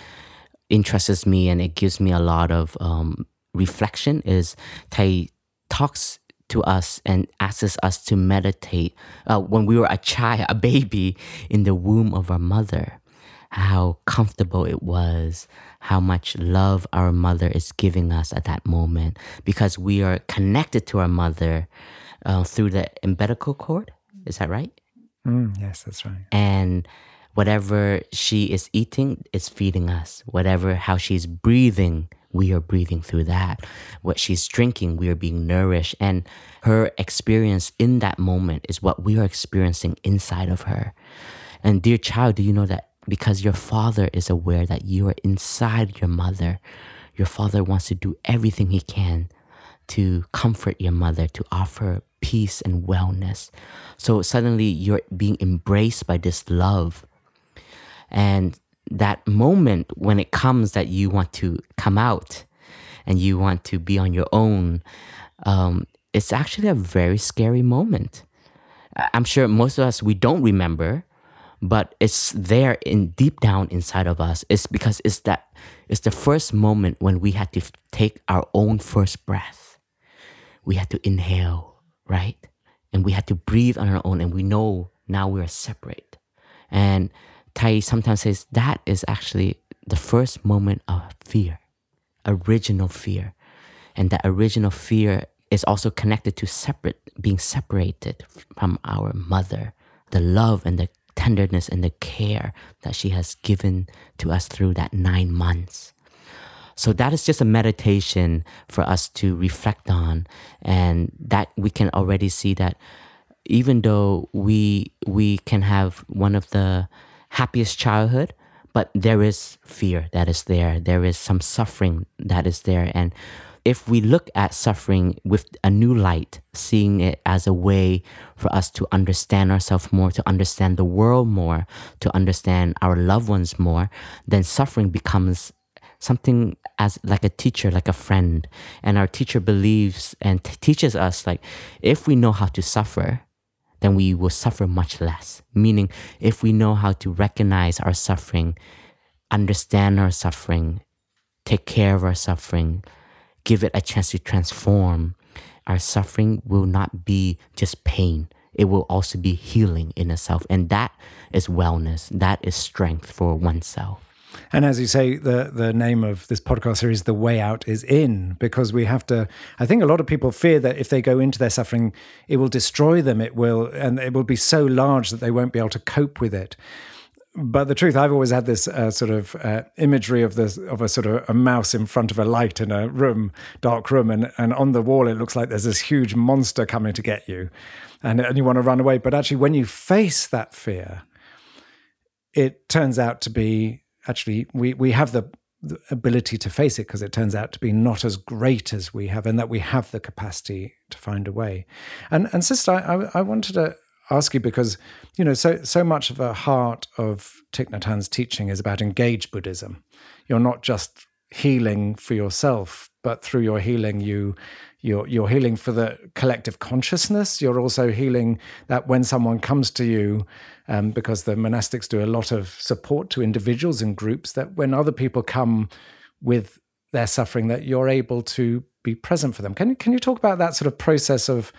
interests me and it gives me a lot of um, reflection is Thay talks to us and asks us to meditate uh, when we were a child, a baby in the womb of our mother, how comfortable it was, how much love our mother is giving us at that moment because we are connected to our mother uh, through the umbilical cord. Is that right? Mm, yes, that's right. And whatever she is eating is feeding us. Whatever how she's breathing we are breathing through that. What she's drinking, we are being nourished. And her experience in that moment is what we are experiencing inside of her. And dear child, do you know that because your father is aware that you are inside your mother, your father wants to do everything he can to comfort your mother, to offer peace and wellness. So suddenly you're being embraced by this love. And that moment when it comes that you want to come out and you want to be on your own, um, it's actually a very scary moment. I'm sure most of us we don't remember, but it's there in deep down inside of us. It's because it's that it's the first moment when we had to take our own first breath. We had to inhale, right? And we had to breathe on our own, and we know now we are separate. And Thay sometimes says that is actually the first moment of fear, original fear. And that original fear is also connected to separate, being separated from our mother, the love and the tenderness and the care that she has given to us through that nine months. So that is just a meditation for us to reflect on, and that we can already see that even though we we can have one of the happiest childhood, but there is fear that is there. There is some suffering that is there. And if we look at suffering with a new light, seeing it as a way for us to understand ourselves more, to understand the world more, to understand our loved ones more, then suffering becomes something as like a teacher, like a friend. And our teacher believes and t- teaches us like if we know how to suffer, then we will suffer much less. Meaning, if we know how to recognize our suffering, understand our suffering, take care of our suffering, give it a chance to transform, our suffering will not be just pain. It will also be healing in itself. And that is wellness. That is strength for oneself. And as you say, the the name of this podcast series, "The Way Out," is in because we have to. I think a lot of people fear that if they go into their suffering, it will destroy them. It will, and it will be so large that they won't be able to cope with it. But the truth, I've always had this uh, sort of uh, imagery of this of a sort of a mouse in front of a light in a room, dark room, and and on the wall it looks like there's this huge monster coming to get you, and and you want to run away. But actually, when you face that fear, it turns out to be actually we we have the, the ability to face it because it turns out to be not as great as we have, and that we have the capacity to find a way. And and sister, I, I wanted to ask you because you know so so much of the heart of Thich Nhat Hanh's teaching is about engaged Buddhism. You're not just healing for yourself, but through your healing, you you're you're healing for the collective consciousness. You're also healing that when someone comes to you, um, because the monastics do a lot of support to individuals and groups. That when other people come with their suffering, that you're able to be present for them. Can can you talk about that sort of process of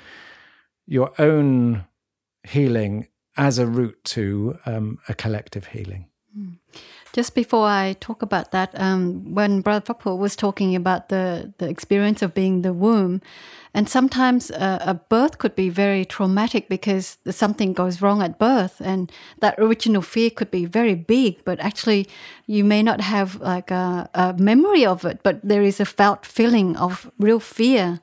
your own healing as a route to um, a collective healing? Mm. Just before I talk about that, um, when Brother Phap Huu was talking about the, the experience of being the womb, and sometimes a, birth could be very traumatic because something goes wrong at birth, and that original fear could be very big, but actually you may not have like a, a memory of it, but there is a felt feeling of real fear.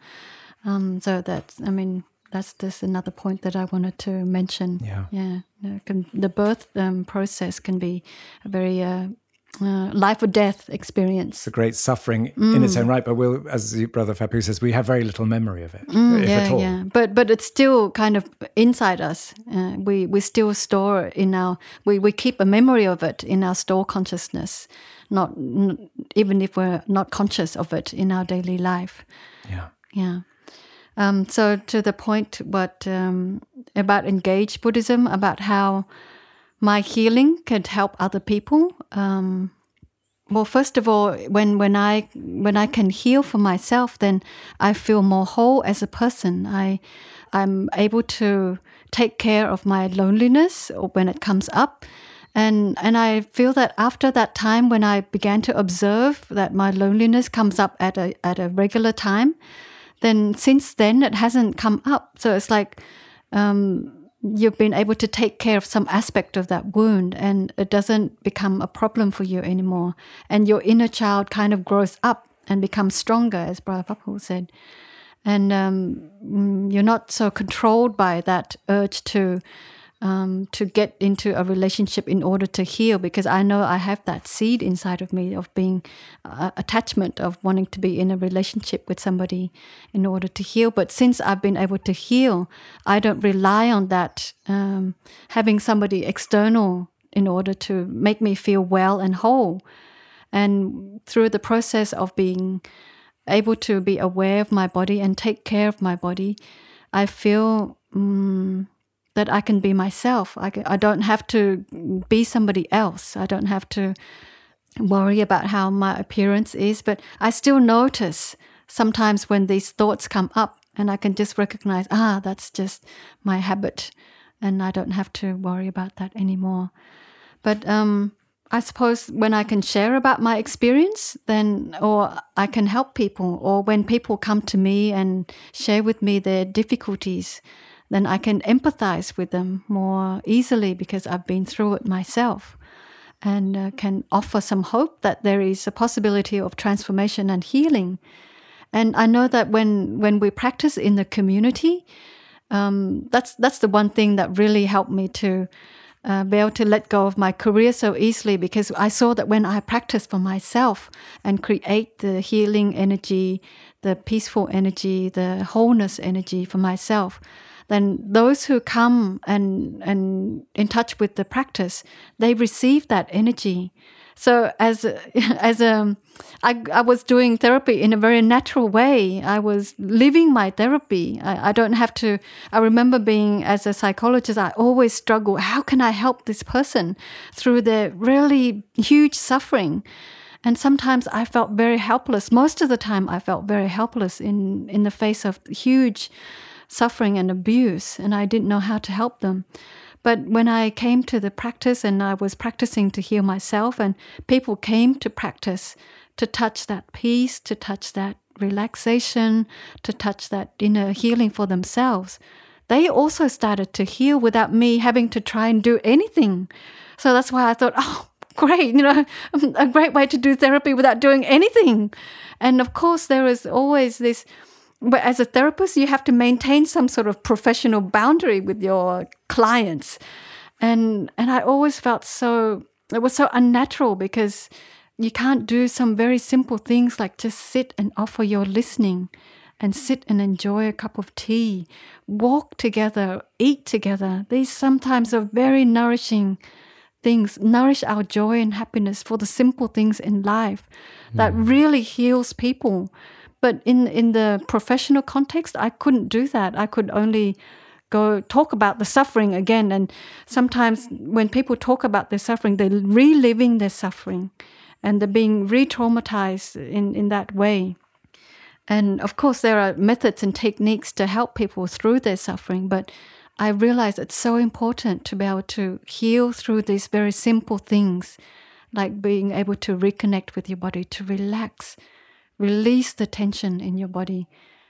Um, so that's, I mean, that's just another point that I wanted to mention. Yeah, yeah. The birth um, process can be a very uh, uh, life or death experience. It's a great suffering mm. in its own right, but we'll, as Brother Phap Huu says, we have very little memory of it, mm, yeah, Yeah, but but it's still kind of inside us. Uh, we we still store in our we we keep a memory of it in our store consciousness, not n- even if we're not conscious of it in our daily life. Yeah. Yeah. Um, so to the point, what um, about engaged Buddhism, about how my healing could help other people. Um, well, first of all, when when I when I can heal for myself, then I feel more whole as a person. I I'm able to take care of my loneliness when it comes up. And, and I feel that after that time, when I began to observe that my loneliness comes up at a, at a regular time, then since then it hasn't come up. So it's like um, you've been able to take care of some aspect of that wound and it doesn't become a problem for you anymore. And your inner child kind of grows up and becomes stronger, as Brother Phap Huu said. And um, mm, you're not so controlled by that urge to um, to get into a relationship in order to heal because I know I have that seed inside of me of being uh, attachment of wanting to be in a relationship with somebody in order to heal. But since I've been able to heal, I don't rely on that um, having somebody external in order to make me feel well and whole. And through the process of being able to be aware of my body and take care of my body, I feel. Um, that I can be myself. I, I don't have to be somebody else. I don't have to worry about how my appearance is. But I still notice sometimes when these thoughts come up and I can just recognize, ah, that's just my habit. And I don't have to worry about that anymore. But um, I suppose when I can share about my experience, then, or I can help people, or when people come to me and share with me their difficulties, then I can empathize with them more easily because I've been through it myself and uh, can offer some hope that there is a possibility of transformation and healing. And I know that when, when we practice in the community, um, that's, that's the one thing that really helped me to uh, be able to let go of my career so easily because I saw that when I practice for myself and create the healing energy, the peaceful energy, the wholeness energy for myself, then those who come and and in touch with the practice, they receive that energy. So as as a I, I was doing therapy in a very natural way. I was living my therapy. I, I don't have to. I remember being as a psychologist, I always struggle. How can I help this person through their really huge suffering? And sometimes I felt very helpless. Most of the time, I felt very helpless in in the face of huge suffering and abuse, and I didn't know how to help them. But when I came to the practice and I was practicing to heal myself, and people came to practice to touch that peace, to touch that relaxation, to touch that inner healing for themselves, they also started to heal without me having to try and do anything. So that's why I thought, oh, great, you know, a great way to do therapy without doing anything. And of course, there is always this but as a therapist, you have to maintain some sort of professional boundary with your clients. And and I always felt so it was so unnatural because you can't do some very simple things like just sit and offer your listening and sit and enjoy a cup of tea, walk together, eat together. These sometimes are very nourishing things, nourish our joy and happiness for the simple things in life that mm. really heals people but in in the professional context, I couldn't do that. I could only go talk about the suffering again. And sometimes when people talk about their suffering, they're reliving their suffering, and they're being re-traumatized in in that way. And of course, there are methods and techniques to help people through their suffering, but I realize it's so important to be able to heal through these very simple things, like being able to reconnect with your body, to relax, release the tension in your body.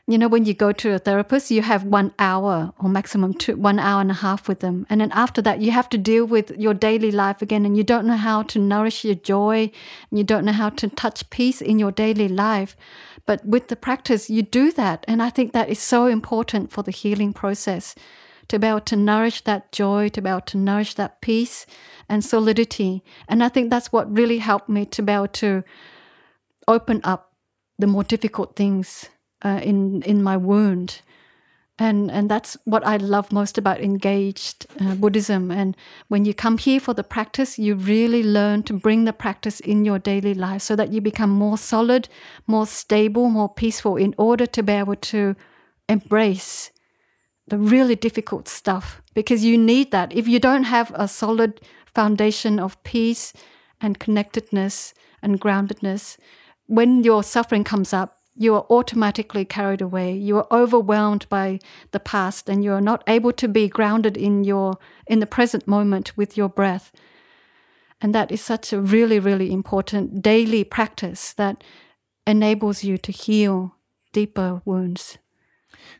You know, when you go to a therapist, you have one hour or maximum two, one hour and a half with them. And then after that, you have to deal with your daily life again. And you don't know how to nourish your joy. And you don't know how to touch peace in your daily life. But with the practice, you do that. And I think that is so important for the healing process to be able to nourish that joy, to be able to nourish that peace and solidity. And I think that's what really helped me to be able to open up the more difficult things uh, in in my wound. And, and that's what I love most about engaged uh, Buddhism. And when you come here for the practice, you really learn to bring the practice in your daily life so that you become more solid, more stable, more peaceful in order to be able to embrace the really difficult stuff because you need that. If you don't have a solid foundation of peace and connectedness and groundedness, when your suffering comes up, you are automatically carried away. You are overwhelmed by the past and you are not able to be grounded in your in the present moment with your breath. And that is such a really, really important daily practice that enables you to heal deeper wounds.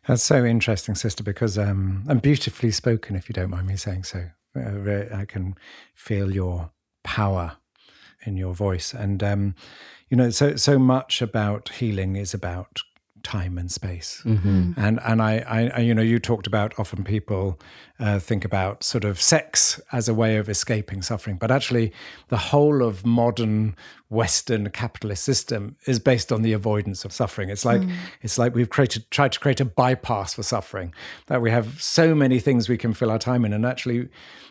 That's so interesting, sister, because um, and beautifully spoken, if you don't mind me saying so. Uh, I can feel your power in your voice, and um, you know, so so much about healing is about time and space. Mm-hmm. And and I, I, you know, you talked about often people uh, think about sort of sex as a way of escaping suffering, but actually, the whole of modern Western capitalist system is based on the avoidance of suffering. It's like mm. it's like we've created tried to create a bypass for suffering. That we have so many things we can fill our time in, and actually,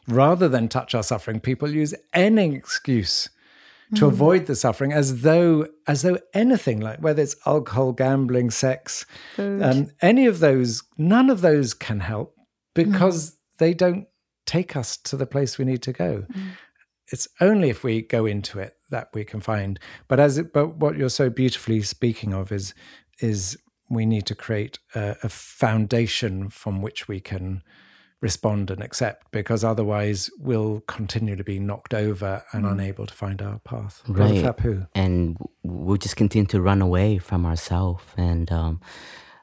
rather than touch our suffering, people use any excuse to mm. avoid the suffering as though as though anything like whether it's alcohol gambling sex um, any of those none of those can help because mm. they don't take us to the place we need to go mm. it's only if we go into it that we can find but as it, but what you're so beautifully speaking of is is we need to create a, a foundation from which we can respond and accept because otherwise we'll continue to be knocked over and mm. unable to find our path. Right. And we'll just continue to run away from ourselves. And um,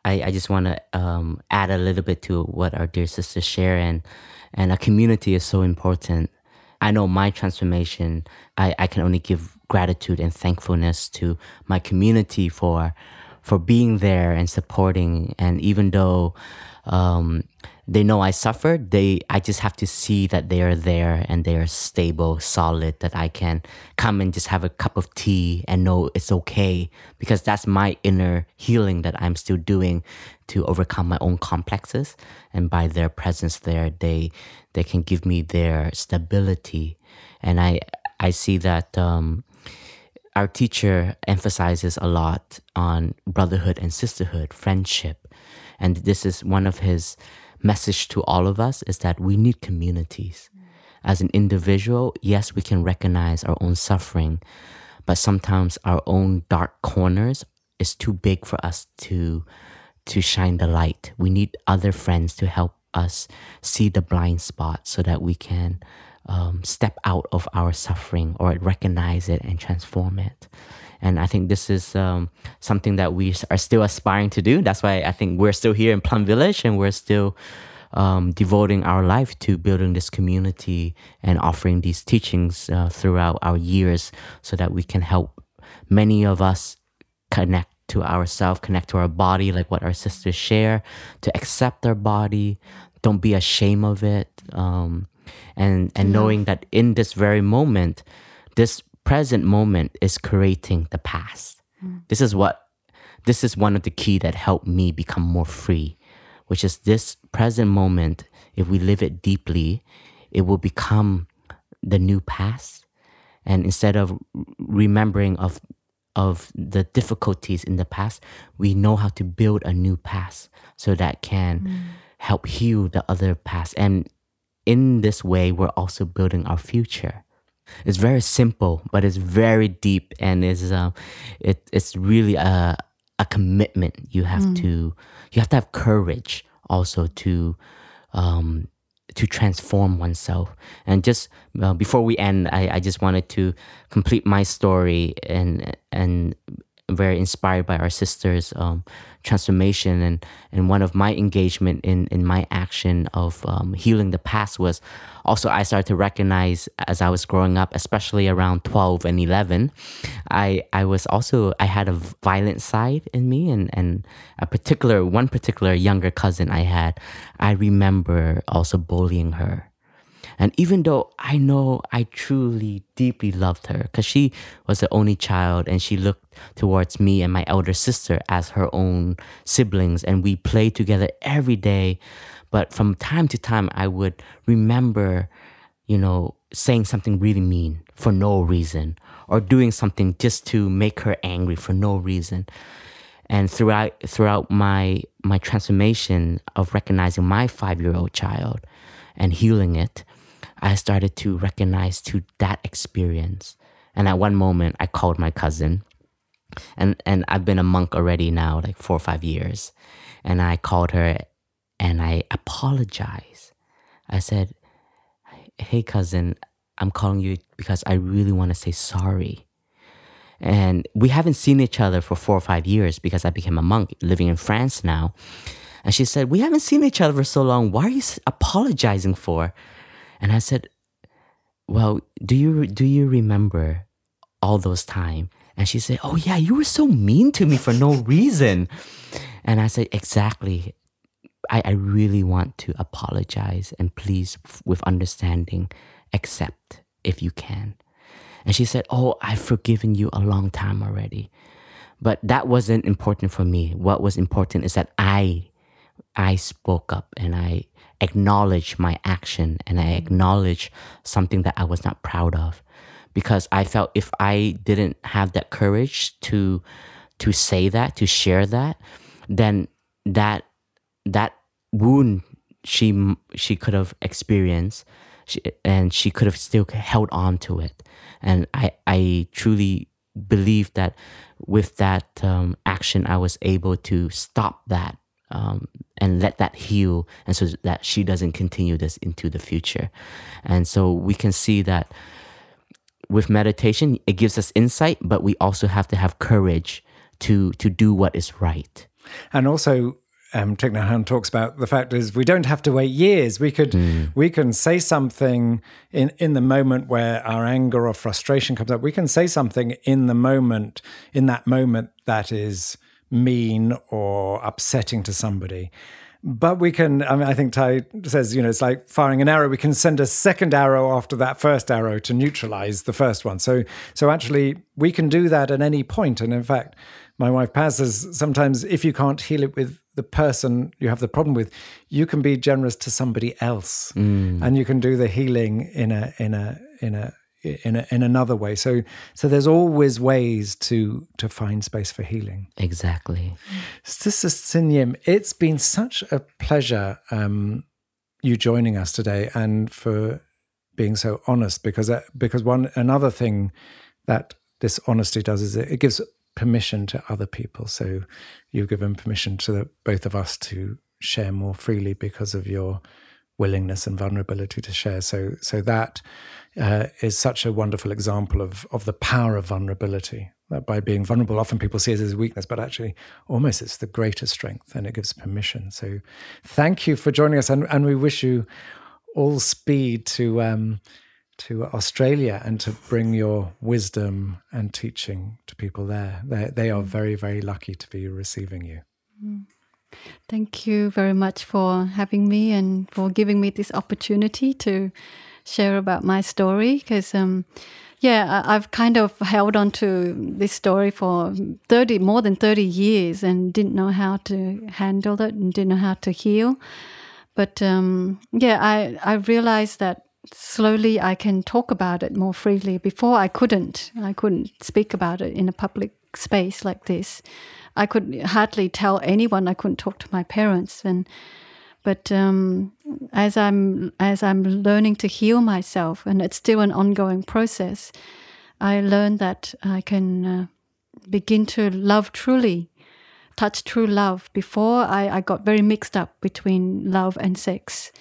I, I, just want to um, add a little bit to what our dear sisters share. And, and a community is so important. I know my transformation, I, I can only give gratitude and thankfulness to my community for for being there and supporting. And even though um, they know I suffered. They I just have to see that they are there and they are stable, solid, that I can come and just have a cup of tea and know it's okay because that's my inner healing that I'm still doing to overcome my own complexes. And by their presence there, they they can give me their stability. And I I see that um, our teacher emphasizes a lot on brotherhood and sisterhood, friendship. And this is one of his message to all of us is that we need communities. As an individual, yes, we can recognize our own suffering, but sometimes our own dark corners is too big for us to to shine the light. We need other friends to help us see the blind spot so that we can um, step out of our suffering or recognize it and transform it. And I think this is um, something that we are still aspiring to do. That's why I think we're still here in Plum Village and we're still um, devoting our life to building this community and offering these teachings uh, throughout our years so that we can help many of us connect to ourselves, connect to our body, like what our sisters share, to accept our body, don't be ashamed of it. Um, and and knowing that in this very moment, this present moment is creating the past. Mm. This is what this is one of the key that helped me become more free, which is this present moment, if we live it deeply, it will become the new past. And instead of remembering of of the difficulties in the past, we know how to build a new past so that can mm. help heal the other past. And in this way, we're also building our future. It's very simple, but it's very deep, and is uh, it, it's really a a commitment. You have mm. to you have to have courage also to um, to transform oneself. And just uh, before we end, I, I just wanted to complete my story and and very inspired by our sister's um, transformation. And and one of my engagement in in my action of um, healing the past was also I started to recognize as I was growing up, especially around twelve and eleven, I I was also I had a violent side in me and and a particular one particular younger cousin I had, I remember also bullying her and even though I know I truly, deeply loved her, because she was the only child and she looked towards me and my elder sister as her own siblings, and we played together every day. But from time to time, I would remember, you know, saying something really mean for no reason or doing something just to make her angry for no reason and throughout throughout my my transformation of recognizing my five year old child and healing it I started to recognize to that experience. And at one moment, I called my cousin, and and I've been a monk already now, like four or five years. And I called her, and I apologized. I said, "Hey, cousin, I'm calling you because I really want to say sorry." And we haven't seen each other for four or five years because I became a monk living in France now. And she said, We haven't seen each other for so long. Why are you apologizing for? And I said, "Well, do you do you remember all those time?" And she said, "Oh yeah, you were so mean to me for no reason." And I said, "Exactly. I, I really want to apologize and please, with understanding, accept if you can." And she said, "Oh, I've forgiven you a long time already." But that wasn't important for me. What was important is that I I spoke up and I acknowledge my action and I acknowledge something that I was not proud of. Because I felt if I didn't have that courage to to say that to share that then that that wound she she could have experienced she, and she could have still held on to it. And I I truly believe that with that um, action I was able to stop that um, and let that heal and so that she doesn't continue this into the future and so we can see that with meditation it gives us insight but we also have to have courage to to do what is right and also um, Thich Nhat Hanh talks about the fact is we don't have to wait years. We could mm. we can say something in in the moment where our anger or frustration comes up. We can say something in the moment in that moment that is mean or upsetting to somebody. But we can, I mean, I think Thay says, you know, it's like firing an arrow. We can send a second arrow after that first arrow to neutralize the first one. So, so actually, we can do that at any point. And in fact, my wife Paz says sometimes if you can't heal it with the person you have the problem with, you can be generous to somebody else, mm. and you can do the healing in a in a in a in a, in another way. So so there's always ways to to find space for healing. Exactly. Sister Sinh Nghiem, it's been such a pleasure um, you joining us today and for being so honest because uh, because one another thing that this honesty does is it, it gives permission to other people. So you've given permission to the, both of us to share more freely because of your willingness and vulnerability to share. So so that uh, is such a wonderful example of of the power of vulnerability. That by being vulnerable, often people see it as a weakness, but actually, almost it's the greatest strength, and it gives permission. So, thank you for joining us, and, and we wish you all speed to um, to Australia and to bring your wisdom and teaching to people there. They, they are very, very lucky to be receiving you. Mm. Thank you very much for having me and for giving me this opportunity to share about my story because um, yeah i've kind of held on to this story for 30 more than 30 years and didn't know how to handle it and didn't know how to heal. But um, yeah i i realized that slowly i can talk about it more freely. Before i couldn't. I couldn't speak about it in a public space like this. I could hardly tell anyone. I couldn't talk to my parents, and but um, as I'm as I'm learning to heal myself, and it's still an ongoing process, I learned that I can uh, begin to love truly, touch true love. Before I, I got very mixed up between love and sex,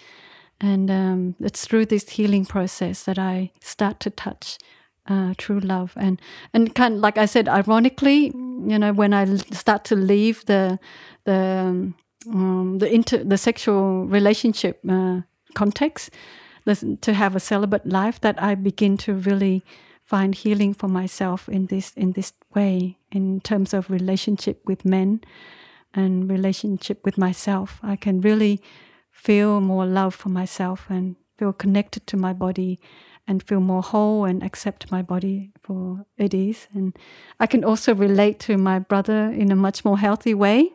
and um, it's through this healing process that I start to touch uh, true love and and kind of, like I said, ironically, you know, when I start to leave the the um, um, the inter the sexual relationship uh, context, the, to have a celibate life, that I begin to really find healing for myself in this in this way in terms of relationship with men and relationship with myself. I can really feel more love for myself and feel connected to my body and feel more whole and accept my body for it is. And I can also relate to my brother in a much more healthy way.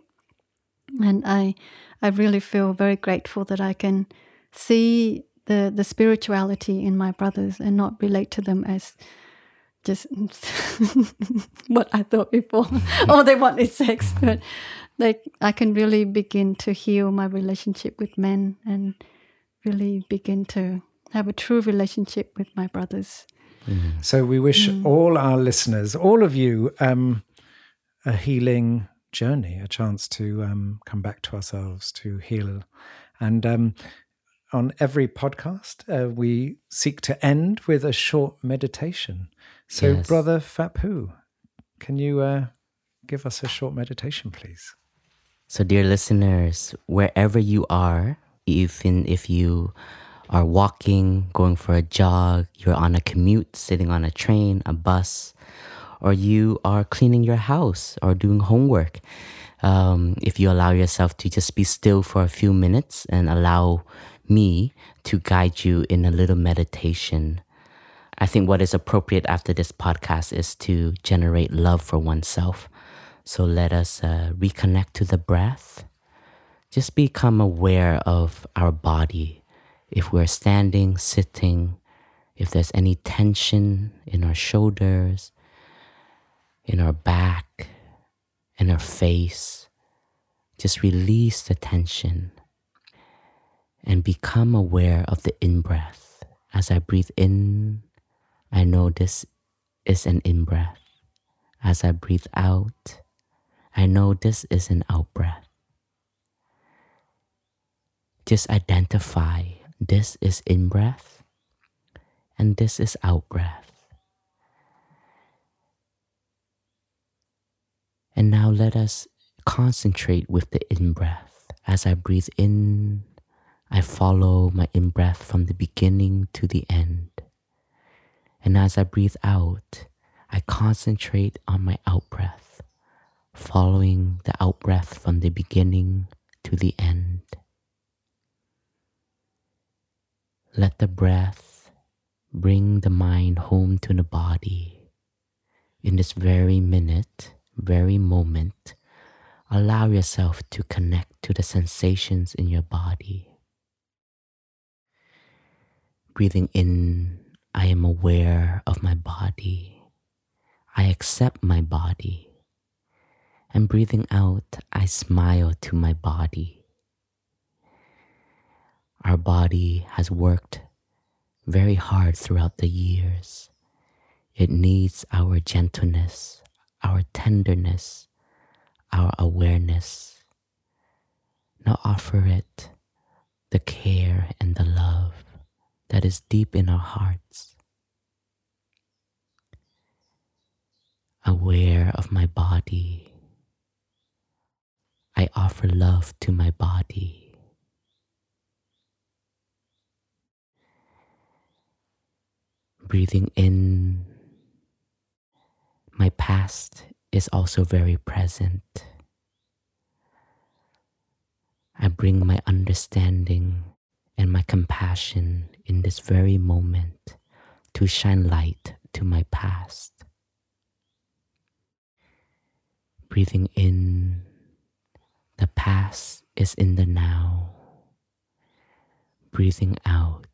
And I, I really feel very grateful that I can see the, the spirituality in my brothers and not relate to them as just what I thought before. All they want is sex. But like I can really begin to heal my relationship with men and really begin to have a true relationship with my brothers. Mm. So we wish mm. all our listeners, all of you, um, a healing journey, a chance to um, come back to ourselves, to heal. And um, on every podcast, uh, we seek to end with a short meditation. So, yes. Brother Phap Huu, can you uh, give us a short meditation, please? So, dear listeners, wherever you are, even if you are walking, going for a jog, you're on a commute, sitting on a train, a bus, or you are cleaning your house or doing homework. Um, if you allow yourself to just be still for a few minutes and allow me to guide you in a little meditation. I think what is appropriate after this podcast is to generate love for oneself. So let us uh, reconnect to the breath. Just become aware of our body, if we're standing, sitting, if there's any tension in our shoulders, in our back, in our face, just release the tension and become aware of the in breath. As I breathe in, I know this is an in breath. As I breathe out, I know this is an out breath. Just identify this is in breath, and this is out breath. And now let us concentrate with the in breath. As I breathe in, I follow my in breath from the beginning to the end. And as I breathe out, I concentrate on my out breath, following the out breath from the beginning to the end. Let the breath bring the mind home to the body. In this very minute, very moment, allow yourself to connect to the sensations in your body. Breathing in, I am aware of my body. I accept my body. And breathing out, I smile to my body. Our body has worked very hard throughout the years. It needs our gentleness, our tenderness, our awareness. Now offer it the care and the love that is deep in our hearts. Aware of my body, I offer love to my body. Breathing in. My past is also very present. I bring my understanding and my compassion in this very moment to shine light to my past. Breathing in, the past is in the now. Breathing out,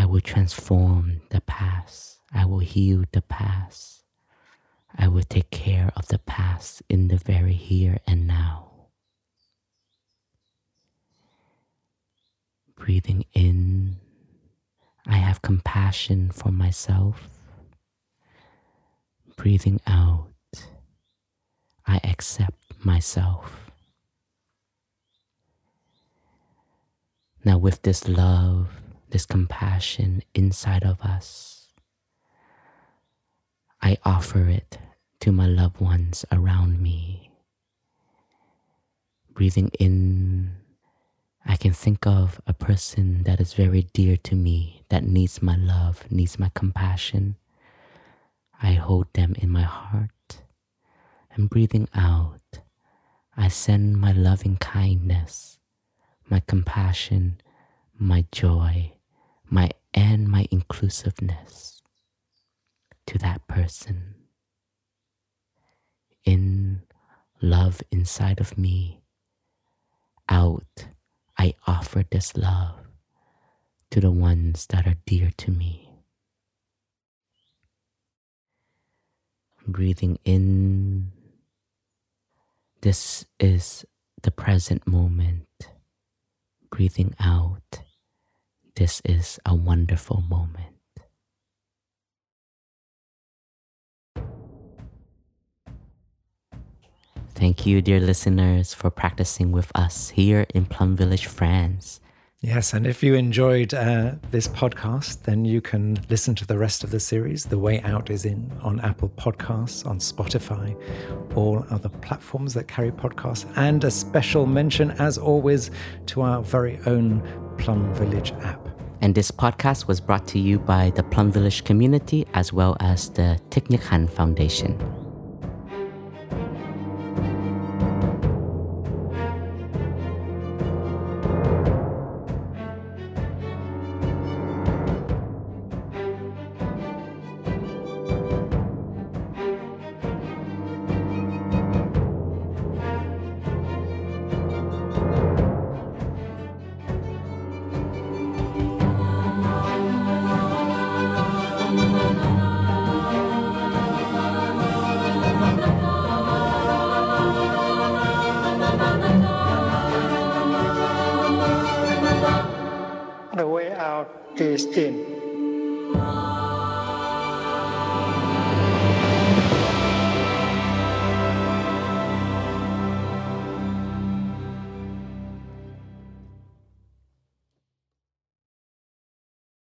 I will transform the past. I will heal the past. I will take care of the past in the very here and now. Breathing in, I have compassion for myself. Breathing out, I accept myself. Now, with this love, this compassion inside of us, I offer it to my loved ones around me. Breathing in, I can think of a person that is very dear to me, that needs my love, needs my compassion. I hold them in my heart. And breathing out, I send my loving kindness, my compassion, my joy, my and my inclusiveness to that person. In love inside of me, out, I offer this love to the ones that are dear to me. Breathing in, this is the present moment. Breathing out, this is a wonderful moment. Thank you, dear listeners, for practicing with us here in Plum Village, France. Yes, and if you enjoyed uh, this podcast, then you can listen to the rest of the series. The Way Out is in on Apple Podcasts, on Spotify, all other platforms that carry podcasts, and a special mention, as always, to our very own Plum Village app. And this podcast was brought to you by the Plum Village community as well as the Thich Nhat Foundation.